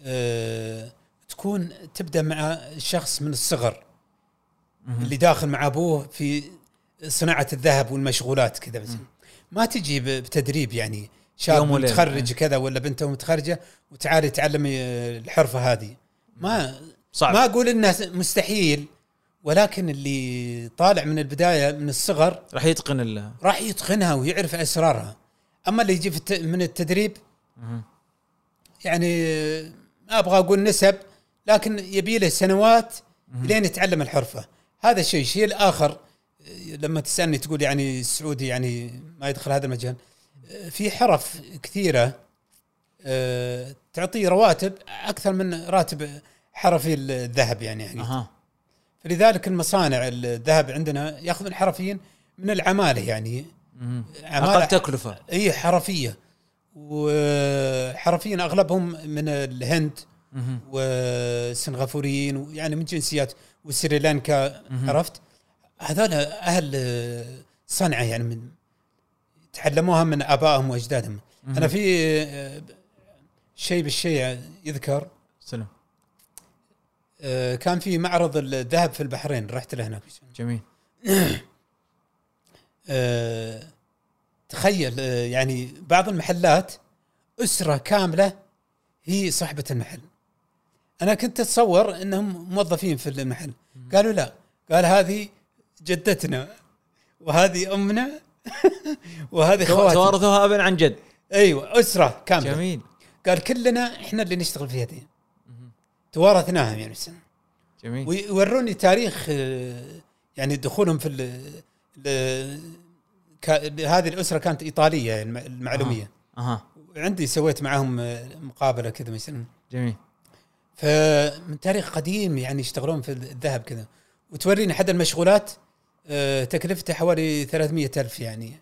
آه تكون تبدأ مع الشخص من الصغر مهم. اللي داخل مع أبوه في صناعة الذهب والمشغولات كذا ما تجي بتدريب يعني. شاب. متخرج كذا ولا بنته متخرجة وتعالي تعلمي الحرفة هذه. ما صعب. ما أقول إنه مستحيل ولكن اللي طالع من البداية من الصغر راح يتقن ال راح يتقنها ويعرف أسرارها. أما اللي يجي الت- من التدريب. يعني ما أبغى أقول نسب لكن يبي له سنوات لين يتعلم الحرفة. هذا الشيء الشيء الآخر. لما تسألني تقول يعني السعودي يعني ما يدخل هذا المجال في حرف كثيرة آه، تعطي رواتب أكثر من راتب حرفي الذهب يعني حقيقة. أها فلذلك المصانع الذهب عندنا ياخذ الحرفيين من العمالة يعني. عمالة أقل تكلفة إي حرفية وحرفيين أغلبهم من الهند مهم. والسنغافوريين ويعني من جنسيات وسريلانكا. عرفت هذول أهل صنعة يعني من تعلموها من آبائهم وأجدادهم. أنا في آه، شيء بالشيء يذكر. سلام. آه، كان في معرض الذهب في البحرين رحت له هناك. جميل. آه، تخيل يعني بعض المحلات أسرة كاملة هي صاحبة المحل. أنا كنت أتصور إنهم موظفين في المحل. قالوا لا. قال هذه جدتنا. وهذه أمنا. وهذه خواتنا توارثوها ابا عن جد. أيوه أسرة كاملة. جميل. قال كلنا إحنا اللي نشتغل في هذه. توارثناها يعني السنة جميل. ويوروني تاريخ آه، يعني دخولهم في ال هذه الأسرة كانت إيطالية الم- المعلومية. أها عندي سويت معاهم آه، مقابلة كذا مثلا جميل. فمن تاريخ قديم يعني يشتغلون في الذهب كذا. وتوريني احد المشغولات. تكلفته حوالي 300 ألف يعني.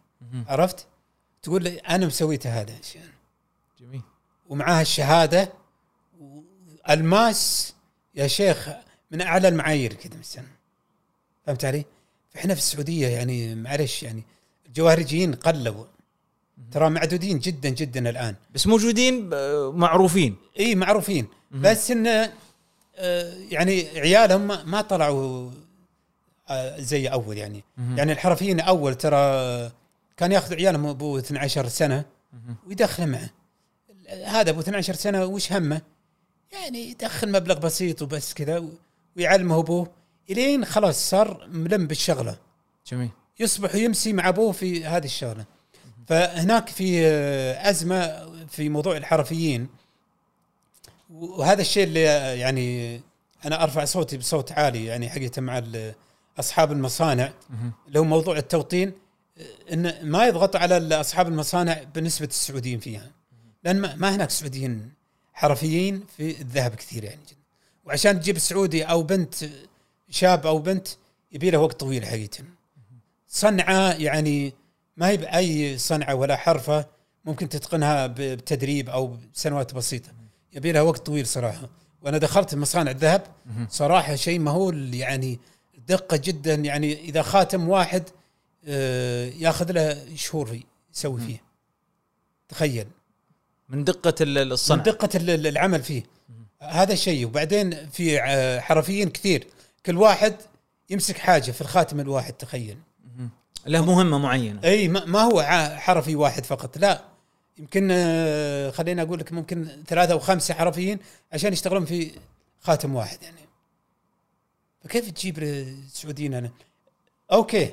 عرفت؟ تقول لي أنا مسويته هذا الشيء جميل. ومعاها الشهادة. ألماس يا شيخ من أعلى المعايير كذا مثلا. فهمت علي؟ فإحنا في السعودية يعني معلش يعني الجواهرجيين قلوا. ترى معدودين جدا جدا الآن. بس موجودين معروفين. إي معروفين. بس انه آه، يعني عيالهم ما- طلعوا آه، زي أول يعني مهم. يعني الحرفيين أول ترى كان ياخذ عيالهم ابو 12 سنة. ويدخله معه هذا ابو 12 سنة وش همه؟ يعني يدخل مبلغ بسيط وبس كذا ويعلمه أبوه إلين خلاص صار ملم بالشغلة جميل يصبح يمسي مع أبوه في هذه الشغلة فهناك في آه، أزمة في موضوع الحرفيين وهذا الشيء اللي آه، يعني أنا أرفع صوتي بصوت عالي يعني حقيقة مع ال- أصحاب المصانع. اللي هو موضوع التوطين إن ما يضغطوا على أصحاب المصانع بالنسبة السعوديين فيها. لأن ما- هناك سعوديين حرفيين في الذهب كثير يعني جدا. وعشان تجيب سعودي أو بنت شاب أو بنت يبي له وقت طويل حقيقة. صنعة يعني ما هي بأي صنعة ولا حرفة ممكن تتقنها بتدريب أو بسنوات بسيطة. يبي لها وقت طويل صراحة. وأنا دخلت مصانع الذهب. صراحة شيء مهول يعني دقة جدا يعني إذا خاتم واحد آه، ياخذ له شهور يسوي فيه. تخيل. من دقة ال- من الصنع. دقة ال- ال- العمل فيه. هذا شيء وبعدين في ع- حرفيين كثير. كل واحد يمسك حاجة في الخاتم الواحد تخيل. له مهمة معينة. إي ما هو حرفي واحد فقط. لا. يمكن آه، خليني أقول لك ممكن ثلاثة أو خمسة حرفيين عشان يشتغلون في خاتم واحد يعني. فكيف تجيب السعوديين أنا أوكي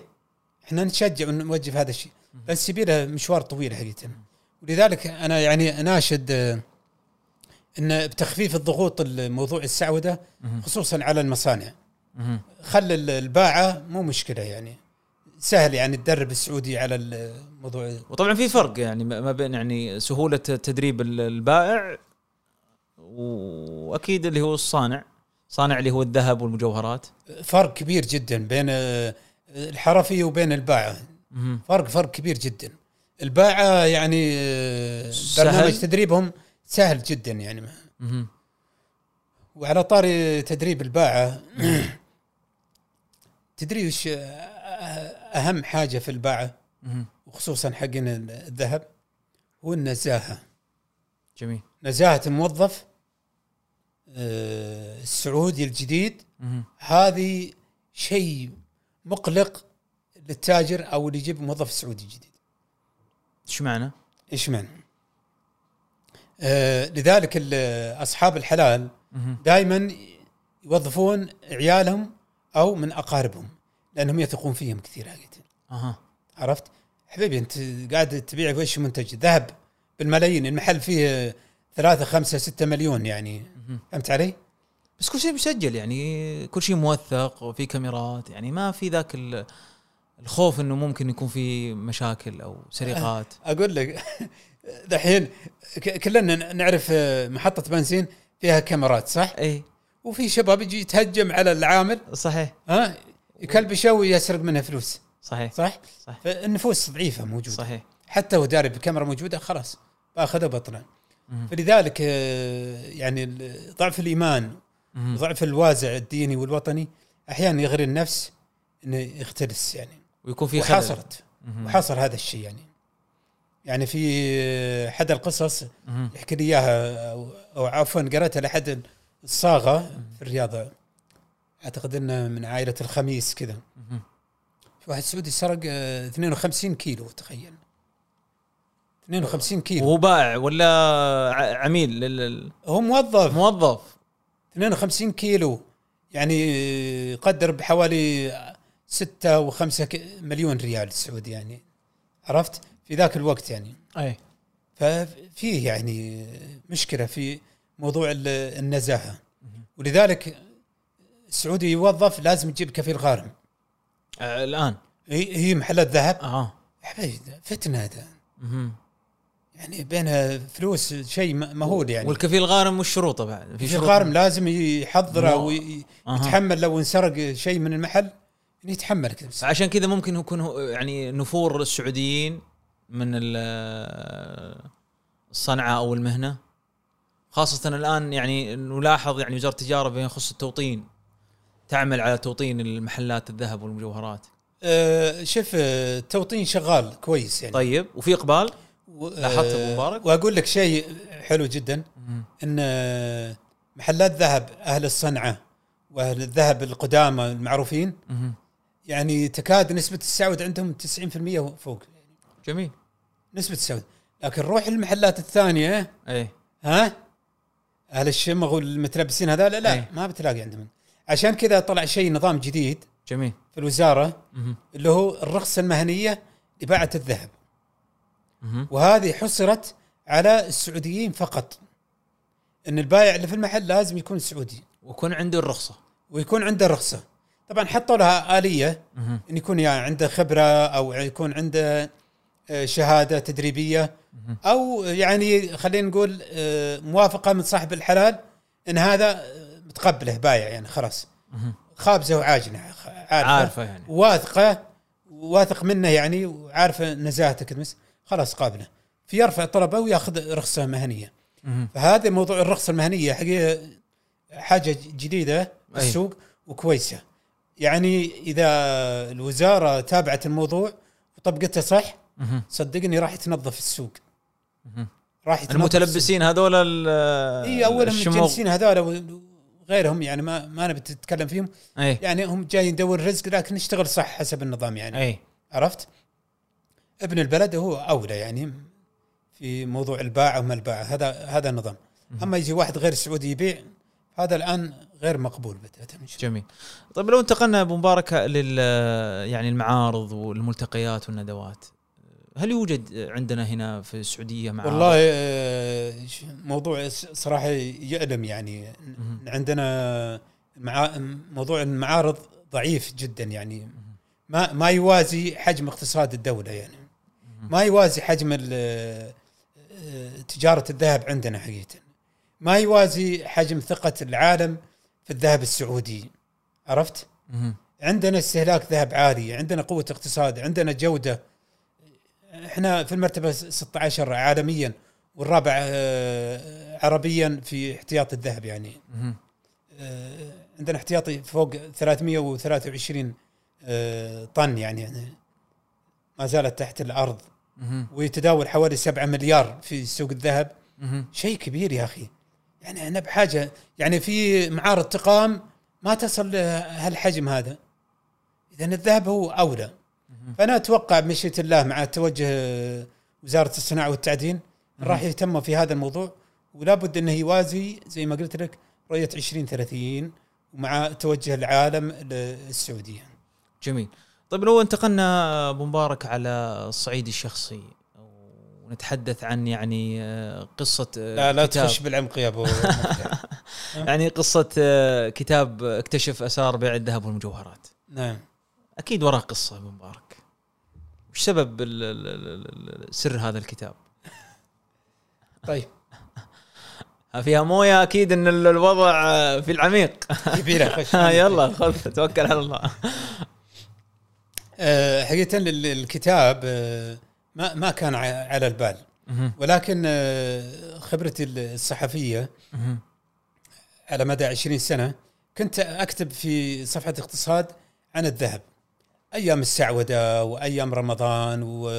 إحنا نشجع ونوجه في هذا الشيء. بس يبي له مشوار طويل حقيقة. ولذلك أنا يعني أناشد آه، إن بتخفيف الضغوط الموضوع السعودة. خصوصا على المصانع. خل ال- الباعة مو مشكلة يعني. سهل يعني تدرب السعودي على الموضوع وطبعا في فرق يعني ما بين يعني سهولة تدريب ال- البائع وأكيد اللي هو الصانع. صانع اللي هو الذهب والمجوهرات فرق كبير جدا بين آه، الحرفي وبين الباعه. فرق فرق كبير جدا الباعه يعني آه، سهل؟ برنامج تدريبهم سهل جدا يعني مهم. وعلى طاري تدريب الباعه تدري وش آه، أهم حاجة في الباعه. وخصوصا حقين الذهب هو النزاهة جميل نزاهة الموظف آه، السعودي الجديد. هذه شيء مقلق للتاجر أو اللي يجيب موظف سعودي جديد إيش معنى؟ إيش معنى؟ آه لذلك أصحاب الحلال. دائما يوظفون عيالهم أو من أقاربهم لأنهم يثقون فيهم كثير حقيقة أها عرفت؟ حبيبي أنت قاعد تبيع وش منتج ذهب بالملايين المحل فيه ثلاثة خمسة ستة مليون يعني. فهمت علي؟ بس كل شيء مسجل يعني كل شيء موثق وفي كاميرات يعني ما في ذاك ال- الخوف إنه ممكن يكون في مشاكل أو سرقات. أقول لك دحين كلنا نعرف آه، محطة بنزين فيها كاميرات صح؟ إي. وفي شباب يجي يتهجم على العامل. صحيح. ها؟ يكلبشه ويسرق منه فلوس. صحيح. صح؟ صح فالنفوس ضعيفة موجودة. صحيح. حتى هو داري بكاميرا موجودة خلاص بأخذه مهم. فلذلك آه، يعني ضعف الإيمان مهم. ضعف الوازع الديني والوطني أحيانا يغري النفس إنه يختلس يعني. ويكون في خلل. وحصلت مهم. وحصل هذا الشيء يعني. يعني في احد القصص مهم. يحكي لي إياها أو, عفوا قرأتها لاحد الصاغة في الرياض أعتقد إنه من عائلة الخميس كذا. واحد سعودي سرق آه، 52 كيلو تخيل. 52 كيلو. وهو بائع ولا عميل لل- هو موظف. موظف. 52 كيلو. يعني قدر بحوالي 6 و5 مليون ريال سعودي يعني. عرفت؟ في ذاك الوقت يعني. أي. ففيه يعني مشكلة في موضوع ال- النزاهة. ولذلك السعودي يوظف لازم يجيب كفيل غارم. آه الآن. هي هي محلات ذهب. آه. حبيبي فتنة هذا. يعني بينها فلوس شيء مهول يعني. والكفيل غارم وش شروطه بعد؟ في شروط؟ غارم لازم يحضره مو- ويتحمل لو انسرق شيء من المحل يتحمل. كذا. عشان كذا ممكن يكون يعني نفور السعوديين من ال- الصنعه أو المهنة. خاصة الآن يعني نلاحظ يعني وزارة التجارة بما يخص التوطين تعمل على توطين المحلات الذهب والمجوهرات. آه شوف التوطين شغال كويس يعني. طيب وفي إقبال؟ لاحظت آه، أبو مبارك؟ وأقول لك شيء حلو جدا إن آه، محلات ذهب أهل الصنعة وأهل الذهب القدامى المعروفين. يعني تكاد نسبة السعود عندهم 90% فوق جميل نسبة السعود لكن روح المحلات الثانية إيه ها أهل الشمغ والمتلبسين هذا لا لا أي. ما بتلاقي عندهم عشان كذا طلع شيء نظام جديد جميل في الوزارة مهم. اللي هو الرخصة المهنية لباعة الذهب. وهذه حصرت على السعوديين فقط. إن البائع اللي في المحل لازم يكون سعودي. ويكون عنده الرخصة. ويكون عنده رخصه طبعا حطوا لها آلية. إن يكون يعني عنده خبرة أو يكون عنده آه، شهادة تدريبية. أو يعني خلينا نقول آه، موافقة من صاحب الحلال إن هذا آه، متقبله بايع يعني خلاص. خابزة وعاجنة عارفة, عارفة يعني. واثقة واثق منه يعني وعارفة نزاهته كدمس خلاص قابله في يرفع طلبه وياخذ رخصه مهنيه. فهذا موضوع الرخصه المهنيه حقيقه حاجة جديده في أي. السوق وكويسه يعني إذا الوزارة تابعت الموضوع وطبقته صح. صدقني راح يتنظف السوق. راح المتلبسين هذول إي أولهم الشموغ. الجنسين هذول وغيرهم يعني ما ما نبي تتكلم فيهم أي يعني هم جايين ندور رزق لكن نشتغل صح حسب النظام يعني أي عرفت؟ ابن البلد هو اولى يعني في موضوع الباعة وما الباعة. هذا هذا النظام. أما يجي واحد غير سعودي يبيع هذا الآن غير مقبول بتاتا جميل. طيب لو انتقلنا أبو مبارك لل يعني المعارض والملتقيات والندوات هل يوجد عندنا هنا في السعودية معارض؟ والله آه، موضوع صراحة يألم يعني. عندنا مع موضوع المعارض ضعيف جدا يعني. ما ما يوازي حجم اقتصاد الدولة يعني. ما يوازي حجم آه، تجارة الذهب عندنا حقيقة ما يوازي حجم ثقة العالم في الذهب السعودي عرفت؟ عندنا استهلاك ذهب عالي عندنا قوة اقتصاد عندنا جودة إحنا في المرتبة 16 عالميا والرابع آه، عربيا في احتياط الذهب يعني. آه، عندنا احتياطي فوق 323 آه، طن يعني, ما زالت تحت الأرض مهم. ويتداول حوالي 7 مليار في سوق الذهب. شيء كبير يا أخي. يعني أنا بحاجة يعني في معارض تقام ما تصل هالحجم هذا. اذا الذهب هو أولى. فأنا أتوقع بمشيئة الله مع توجه وزارة الصناعة والتعدين راح يهتموا في هذا الموضوع. ولا بد أنه يوازي زي ما قلت لك رؤية 2030 ومع توجه العالم للسعودية. جميل. طيب لو انتقلنا أبو مبارك على الصعيد الشخصي ونتحدث عن يعني آه، قصة آه، لا لا. تخش بالعمق يا أبو. يعني قصة آه، كتاب اكتشف اسرار بيع الذهب والمجوهرات. نعم. أكيد وراه قصة أبو مبارك. وش سبب سر هذا الكتاب؟ طيب. فيها موية أكيد إن ال- الوضع في العميق. يبي له خش. يلا خذ توكل على الله. آه، حقيقة ال- الكتاب آه، ما ما كان على البال. ولكن آه، خبرتي الصحفية مهم. على مدى 20 سنة كنت أكتب في صفحة اقتصاد عن الذهب أيام السعودة وأيام رمضان و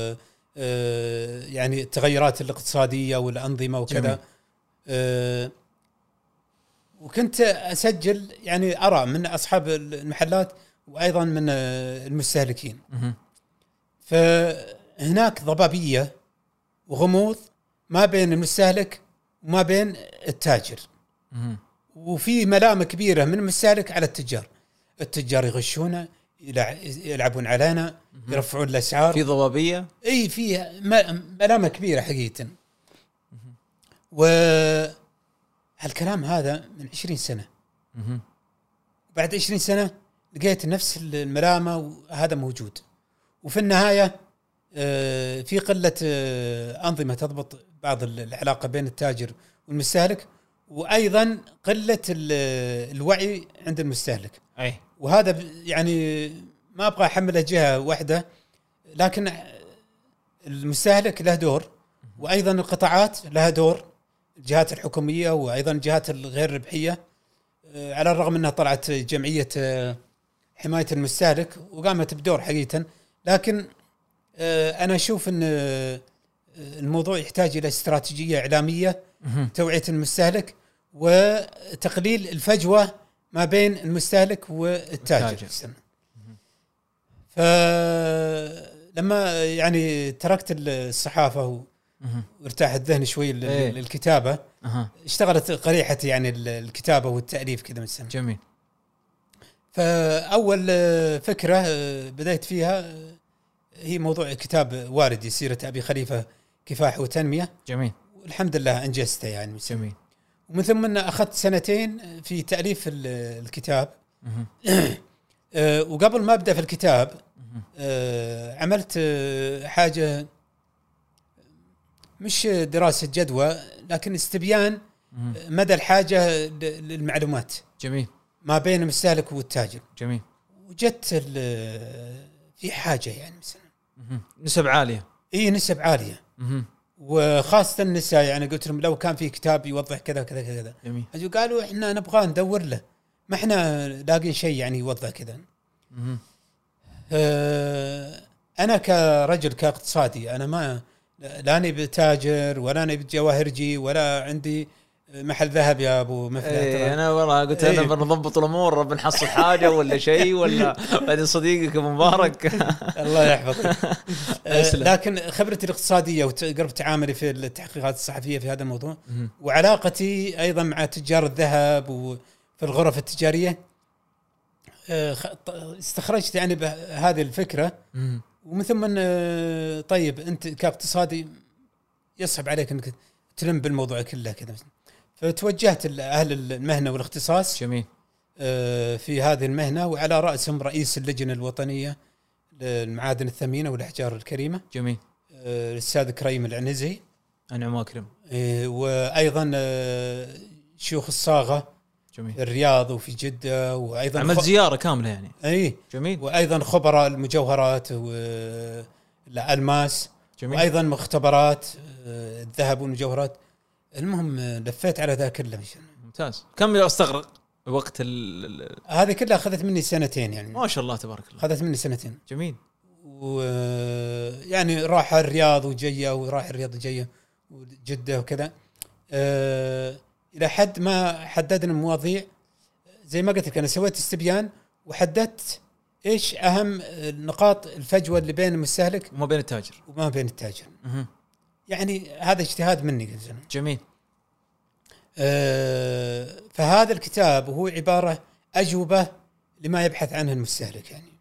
يعني التغيرات الاقتصادية والأنظمة جميل. وكذا آه، وكنت أسجل يعني أرى من أصحاب المحلات وأيضا من آه، المستهلكين. فهناك ضبابية وغموض ما بين المستهلك وما بين التاجر. وفي ملامه كبيرة من المستهلك على التجار. التجار يغشونا يلع- يلعبون علينا يرفعون الأسعار. في ضبابية؟ إي في ملامه كبيرة حقيقة. و هالكلام هذا من 20 سنة. بعد 20 سنة لقيت نفس الملامه وهذا موجود. وفي النهاية آه، في قلة آه، أنظمة تضبط بعض ال- العلاقة بين التاجر والمستهلك وأيضا قلة ال- الوعي عند المستهلك. أي. وهذا يعني ما أبغى احمله جهة واحدة لكن المستهلك له دور وأيضا القطاعات لها دور الجهات الحكومية وأيضا الجهات الغير ربحيه آه، على الرغم إنها طلعت جمعية حماية المستهلك وقامت بدور حقيقة لكن آه، أنا أشوف إن آه، الموضوع يحتاج إلى استراتيجية إعلامية. توعية المستهلك وتقليل الفجوة ما بين المستهلك والتاجر التاجر. فلما يعني تركت الصحافة و- مهم. وارتاح الذهن شوي إيه. للكتابة اشتغلت قريحتي يعني ال- الكتابة والتأليف كذا من سنه جميل فأول آه، فكرة آه، بديت فيها آه، هي موضوع كتاب والدي سيره ابي خليفة كفاح وتنمية. جميل. والحمد لله أنجزته يعني. جميل. ومن ثم أن أخذت سنتين في تأليف ال- الكتاب. وقبل ما أبدأ في الكتاب عملت حاجة مش دراسة جدوى لكن استبيان. مدى الحاجة للمعلومات. جميل. ما بين المستهلك والتاجر. جميل. وجدت ال- في حاجة يعني مثلا. نسب عالية. إي نسب عالية. مهم. وخاصة النساء يعني قلت لهم لو كان في كتاب يوضح كذا كذا كذا جميل. قالوا إحنا نبغى ندور له. ما إحنا لاقين شيء يعني يوضح كذا. آه، أنا كرجل كاقتصادي أنا ما لا نبي تاجر ولا نبي جواهرجي ولا عندي محل ذهب يا أبو مفلح إيه. أنا والله قلت أنا إيه. بنضبط الأمور بنحصل حاجة ولا شيء ولا بعدين صديقك أبو مبارك الله يحفظك آه،. لكن خبرتي الاقتصادية وقرب تعاملي في التحقيقات الصحفية في هذا الموضوع. وعلاقتي أيضا مع تجار الذهب وفي الغرف التجارية آه، استخرجت يعني بهذه الفكرة. ومن ثم آه، طيب أنت كاقتصادي يصعب عليك إنك تلم بالموضوع كله كذا فتوجهت لاهل المهنة والاختصاص جميل. آه، في هذه المهنة وعلى رأسهم رئيس اللجنة الوطنية للمعادن الثمينة والأحجار الكريمة جميل. آه، الأستاذ كريم العنزي. انعم واكرم آه، وأيضا آه، شيوخ الصاغة جميل. الرياض وفي جدة وأيضا عملت خ- زيارة كاملة يعني. إي. جميل. وأيضا خبراء المجوهرات والالماس جميل. وأيضا مختبرات آه، الذهب والمجوهرات. المهم لفيت على ذا كله. ممتاز. كم أستغرق وقت ال... هذه كلها أخذت مني سنتين يعني. ما شاء الله تبارك الله. أخذت مني سنتين. جميل. ويعني راح الرياض وجية وراح الرياض وجية وجدة وكذا. آه، إلى حد ما حددنا مواضيع زي ما قلت لك أنا سويت استبيان وحددت إيش أهم نقاط الفجوة اللي بين المستهلك وما بين التاجر. وما بين التاجر. يعني هذا اجتهاد مني قلت أنا. جميل. آه، فهذا الكتاب هو عبارة أجوبة لما يبحث عنه المستهلك يعني.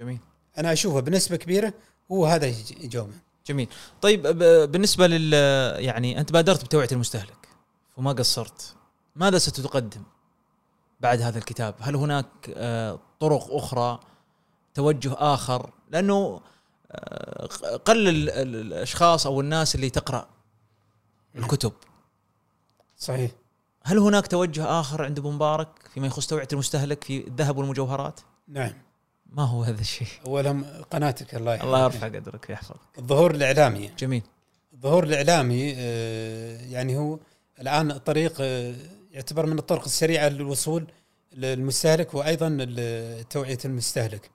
جميل. أنا أشوفه بنسبة كبيرة هو هذا يجاوبه جميل. طيب بالنسبة لل يعني أنت بادرت بتوعية المستهلك وما قصرت ماذا ستقدم بعد هذا الكتاب؟ هل هناك آه، طرق أخرى توجه آخر؟ لأنه قل ال- ال- الأشخاص أو الناس اللي تقرأ الكتب. صحيح. هل هناك توجه آخر عند أبو مبارك فيما يخص توعية المستهلك في الذهب والمجوهرات؟ نعم. ما هو هذا الشيء؟ اولا قناتك الله يحفظك. الله يرفع قدرك ويحفظك. الظهور الإعلامي. جميل. الظهور الإعلامي آه، يعني هو الآن طريق آه، يعتبر من الطرق السريعة للوصول للمستهلك وأيضا توعيه المستهلك.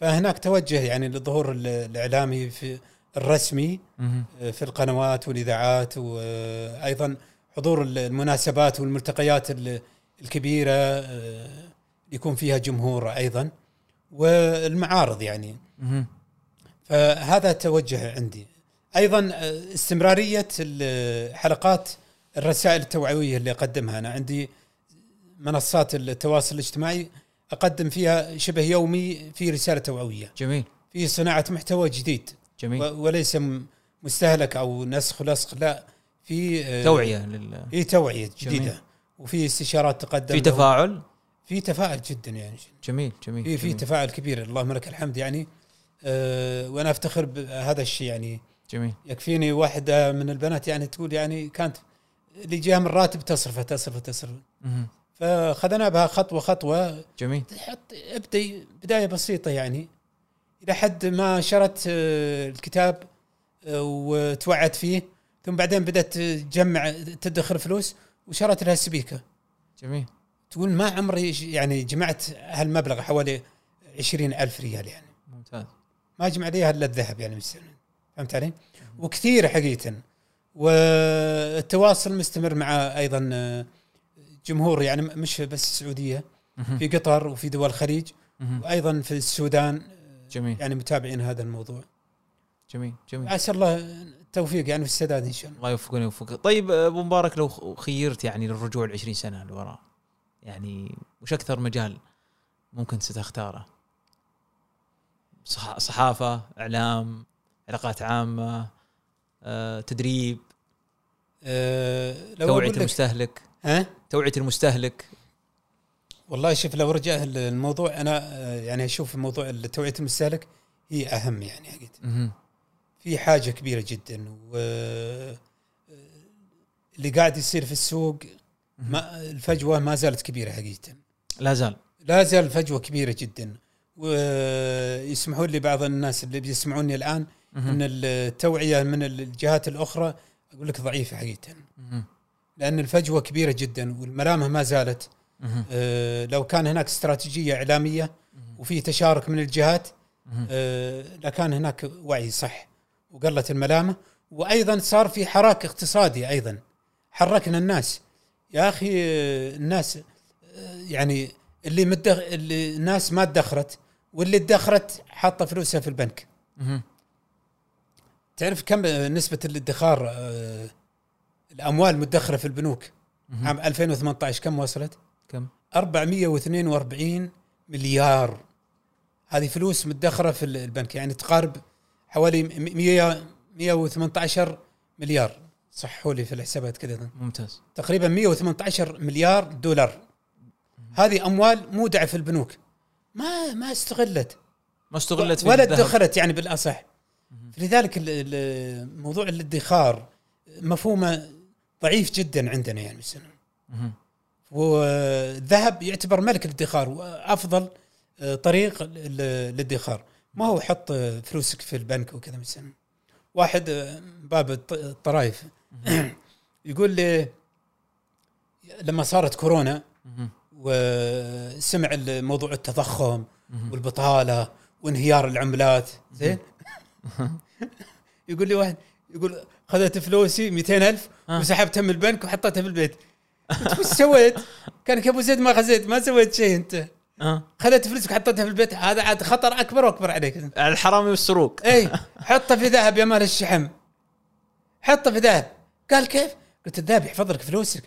فهناك توجه يعني للظهور ال- الإعلامي في الرسمي. آه، في القنوات والإذاعات وأيضا حضور المناسبات والملتقيات ال- الكبيرة آه، يكون فيها جمهور أيضا والمعارض يعني. فهذا توجه عندي أيضا آه، استمرارية الحلقات الرسائل التوعوية اللي أقدمها أنا عندي منصات التواصل الاجتماعي أقدم فيها شبه يومي في رسالة توعوية. جميل. في صناعة محتوى جديد. جميل. وليس مستهلك أو نسخ ولصق لا. في آه، توعية لل... في توعية جديدة. جميل. وفي استشارات تقدم في. تفاعل؟ في تفاعل جدا يعني. جميل جميل في في. تفاعل كبير. اللهم لك الحمد يعني. أه وأنا أفتخر بهذا الشيء يعني. جميل. يكفيني واحدة من البنات يعني تقول يعني كانت اللي جاها من راتب تصرفه تصرفه تصرفه مهم. فأخذنا بها خطوة خطوة. جميل. حط ابدي بداية بسيطة يعني. إلى حد ما شرت آه، الكتاب آه، وتوعت فيه. ثم بعدين بدأت تجمع تدخر فلوس وشرت لها سبيكة. جميل. تقول ما عمري يعني جمعت هالمبلغ حوالي عشرين ألف ريال يعني. ممتاز. ما اجمع عليها إلا الذهب يعني بالسنة فهمت علي؟ وكثير حقيقة. والتواصل مستمر مع أيضا آه، جمهور يعني مش بس السعودية. في قطر وفي دول الخليج. وأيضا في السودان جميل يعني متابعين هذا الموضوع جميل جميل عسى الله التوفيق يعني والسداد إن شاء الله الله يوفقني ويوفقك طيب أبو مبارك لو خيرت يعني للرجوع ل 20 سنة لوراء يعني وش أكثر مجال ممكن ستختاره؟ صح- صحافة، إعلام، علاقات عامة، آه، تدريب، أه لو توعية المستهلك، ها توعية المستهلك والله شوف لو رجع الموضوع أنا آه، يعني أشوف موضوع توعية المستهلك هي أهم يعني حقيقة. مهم. في حاجة كبيرة جدا و اللي قاعد يصير في السوق ما الفجوة ما زالت كبيرة حقيقة لا زال لا زال الفجوه كبيرة جدا ويسمحون لي بعض الناس اللي بيسمعوني الآن. إن التوعية من الجهات الأخرى أقول لك ضعيفة حقيقة. لأن الفجوة كبيرة جدا والملامه ما زالت. آه، لو كان هناك استراتيجية إعلامية وفي تشارك من الجهات. آه، لكان هناك وعي صح وقلت الملامه وأيضا صار في حراك اقتصادي أيضا حركنا الناس يا أخي آه، الناس آه، يعني اللي مدخ اللي الناس ما ادخرت واللي ادخرت حاطة فلوسها في البنك. تعرف كم نسبة الادخار آه، الأموال المدخره في البنوك. عام 2018 كم وصلت؟ كم؟ 442 مليار. هذه فلوس مدخرة في البنك يعني تقارب حوالي 100 118 مليار. صحوا لي في الحسابات كذا. ممتاز. تقريبا 118 مليار دولار. هذه أموال مودعه في البنوك. ما ما استغلت. ما استغلت ولا. ادخرت يعني بالأصح. لذلك موضوع الادخار مفهومه ضعيف جدا عندنا يعني. مهم. والذهب يعتبر ملك الادخار وأفضل آه، طريق للادخار ما هو حط آه، فلوسك في البنك وكذا مثلا واحد آه، باب الط- الطرايف يقول لي لما صارت كورونا. وسمع موضوع التضخم. والبطالة وانهيار العملات زين يقول لي واحد يقول خذت فلوسي 200 ألف آه. وسحبتها من البنك وحطيتها في البيت. قلت وش سويت؟ كانك أبو زيد ما خزيت ما سويت شيء أنت. آه. خذت فلوسك وحطيتها في البيت هذا عاد خطر أكبر وأكبر عليك. الحرامي والسروق. اي حطه في ذهب يا مال الشحم. حطه في ذهب. قال كيف؟ قلت الذهب يحفظ لك فلوسك.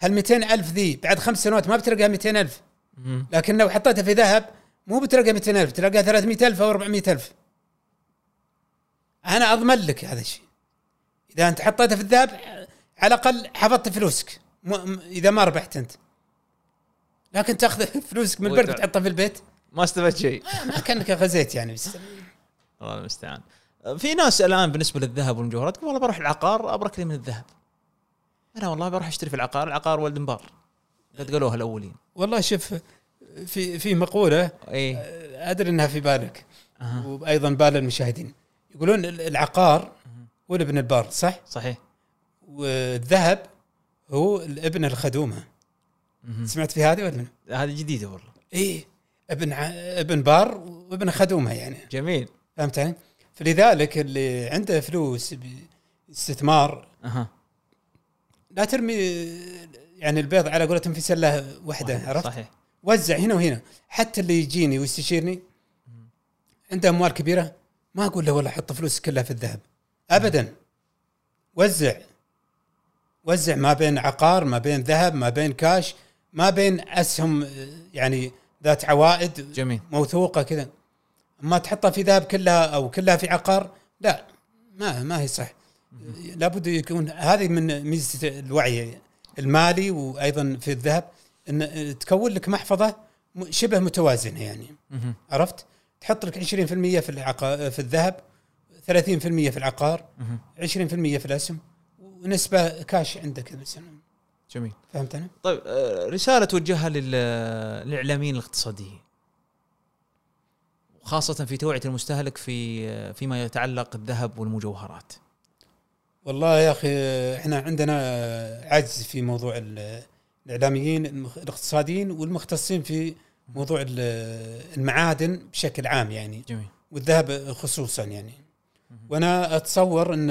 هال 200 ألف ذي بعد خمس سنوات ما بتلقاها 200 ألف. مهم. لكن لو حطيتها في ذهب مو بتلقى 200 ألف تلقى 300 ألف أو 400 ألف. أنا أضمن لك هذا الشيء. إذا أنت حطيتها في الذهب على الأقل حفظت فلوسك. م- إذا ما ربحت أنت. لكن تأخذ فلوسك من وتع- وتحطها في البيت. ما استفدت شيء. ما- ما كأنك غزيت يعني بس الله المستعان. في ناس الآن بالنسبة للذهب والمجوهرات والله بروح العقار أبرك لي من الذهب. أنا والله بروح أشتري في العقار العقار ولد مبار. قد قالوها الأولين. والله شوف في في مقولة اي أدري أنها في بالك. أها. وأيضا بال المشاهدين. يقولون العقار هو الابن البار صح؟ صحيح والذهب هو الابن الخدومة مهم. سمعت في هذه ولا لا؟ هذه جديدة والله إيه ابن ع... ابن بار وابن خدومة يعني جميل فهمت علي؟ فلذلك اللي عنده فلوس باستثمار أها لا ترمي يعني البيض على قولتهم في سلة واحدة. عرفت؟ صحيح وزع هنا وهنا حتى اللي يجيني ويستشيرني عنده أموال كبيرة ما أقول له والله حط فلوسك كلها في الذهب ابدا. وزع. وزع ما بين عقار ما بين ذهب ما بين كاش ما بين أسهم يعني ذات عوائد جميل. موثوقة كذا. اما تحطها في ذهب كلها أو كلها في عقار لا ما ما هي صح. لابد يكون هذه من ميزة الوعي المالي وأيضا في الذهب إن تكون لك محفظة شبه متوازنة يعني. عرفت؟ تحط لك 20% في العقا في الذهب 30% في العقار مهم. 20% في الأسهم ونسبة كاش عندك مثلا جميل. فهمت أنا؟ طيب آه، رسالة توجهها لل- للإعلاميين الاقتصاديين. وخاصه في توعية المستهلك في آه، فيما يتعلق الذهب والمجوهرات. والله يا أخي إحنا عندنا عجز في موضوع ال- الإعلاميين الاقتصاديين والمختصين في موضوع ال- المعادن بشكل عام يعني. جميل. والذهب خصوصا يعني. وأنا أتصور إن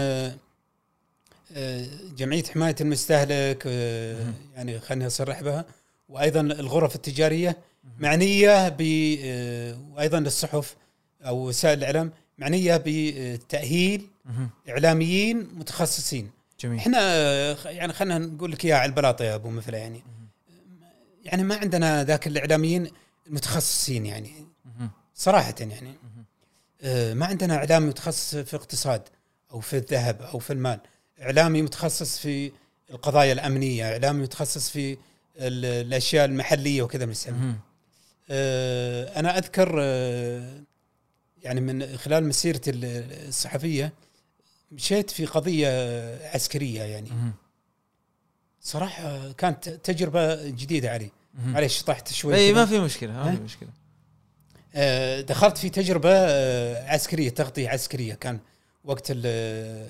آه، جمعية حماية المستهلك آه،. يعني خليني أصرح بها وأيضا الغرف التجارية معنية ب آه، وأيضا الصحف أو وسائل الإعلام معنية بتأهيل. إعلاميين متخصصين. جميل. إحنا يعني خلينا نقول لك إياها على البلاطة يا أبو مثله يعني. يعني ما عندنا ذاك الإعلاميين المتخصصين يعني. صراحة يعني. ما عندنا اعلامي متخصص في اقتصاد أو في الذهب أو في المال إعلامي متخصص في القضايا الأمنية إعلامي متخصص في ال- الأشياء المحلية وكذا من السنة. آه، أنا أذكر آه، يعني من خلال مسيرتي ال- الصحفية مشيت في قضية عسكرية يعني. صراحة كانت تجربة جديدة علي. معليش طحت شوي اي. ما في مشكلة ما في؟ مشكلة آه، دخلت في تجربة آه، عسكرية تغطية عسكرية. كان وقت ال-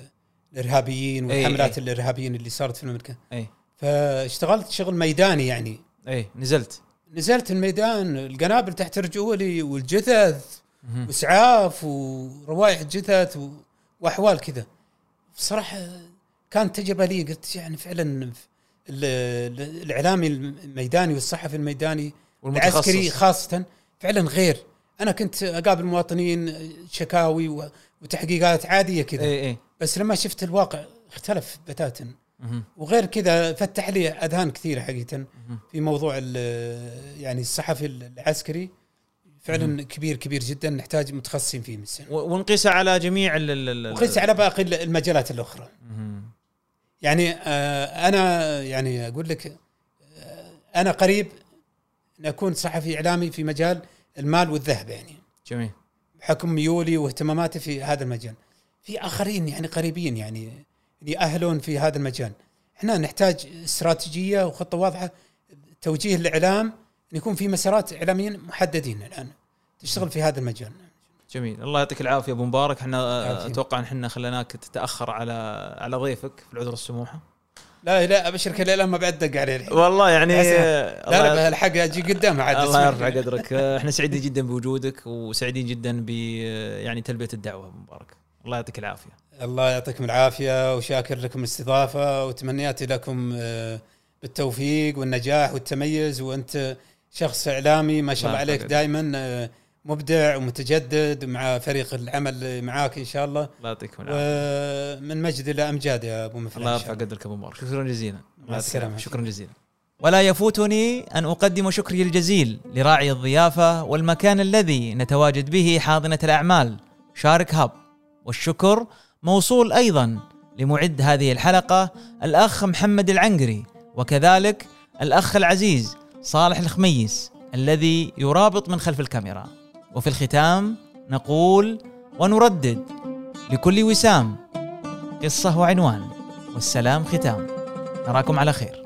الإرهابيين أي- والحملات أي. الإرهابيين اللي صارت في المملكة. إي. فاشتغلت شغل ميداني يعني. إي نزلت. نزلت الميدان القنابل تحت رجولي والجثث. وإسعاف وروائح جثث و- وأحوال كذا. بصراحة كانت تجربة لي قلت يعني فعلا ال- ال- الإعلامي الميداني والصحفي الميداني العسكري والمتخصص خاصة فعلا غير. أنا كنت أقابل مواطنين شكاوي وتحقيقات عادية كذا. اي اي بس لما شفت الواقع اختلف بتاتا. وغير كذا فتح لي أذهان كثيرة حقيقة. في موضوع يعني الصحفي العسكري. فعلا كبير كبير جدا نحتاج متخصصين فيه مثلا و- ونقيسها على جميع ال- ال ال- وقيس على باقي المجالات الأخرى. يعني آه، أنا يعني أقول لك آه، أنا قريب إن أكون صحفي إعلامي في مجال المال والذهب يعني. جميل. بحكم ميولي واهتماماتي في هذا المجال. في آخرين يعني قريبين يعني يأهلون في هذا المجال. إحنا نحتاج استراتيجية وخطة واضحة توجيه الإعلام إن يكون في مسارات إعلاميين محددين الآن تشتغل في هذا المجال. جميل. الله يعطيك العافية أبو مبارك. إحنا. أتوقع إن إحنا خليناك تتأخر على على ضيفك في العذر السموحة. لا لا أبشرك الآن ما بعد دق عليه الحين والله يعني. آه، لا لا الحق أجي قدام عاد الله يرفع. قدرك آه، إحنا سعيدين جدا بوجودك وسعيدين جدا ب آه، يعني تلبية الدعوة مبارك الله يعطيك العافية الله يعطيكم العافية وشاكر لكم الاستضافة وتمنياتي لكم آه، بالتوفيق والنجاح والتميز وأنت شخص إعلامي ما شاء الله عليك. دائما مبدع ومتجدد مع فريق العمل معاك إن شاء الله. الله يعطيكم العافية. ومن مجد إلى أمجاد يا أبو مفلح الله يرفع. قدرك ابو مبارك شكرا جزيلا. العافية. شكرا جزيلا. ولا يفوتني أن أقدم شكري الجزيل لراعي الضيافة والمكان الذي نتواجد به حاضنة الأعمال شارك هاب. والشكر موصول أيضا لمعد هذه الحلقة الأخ محمد العنقري وكذلك الأخ العزيز صالح الخميس الذي يرابط من خلف الكاميرا. وفي الختام نقول ونردد لكل وسام قصة وعنوان والسلام ختام. نراكم على خير.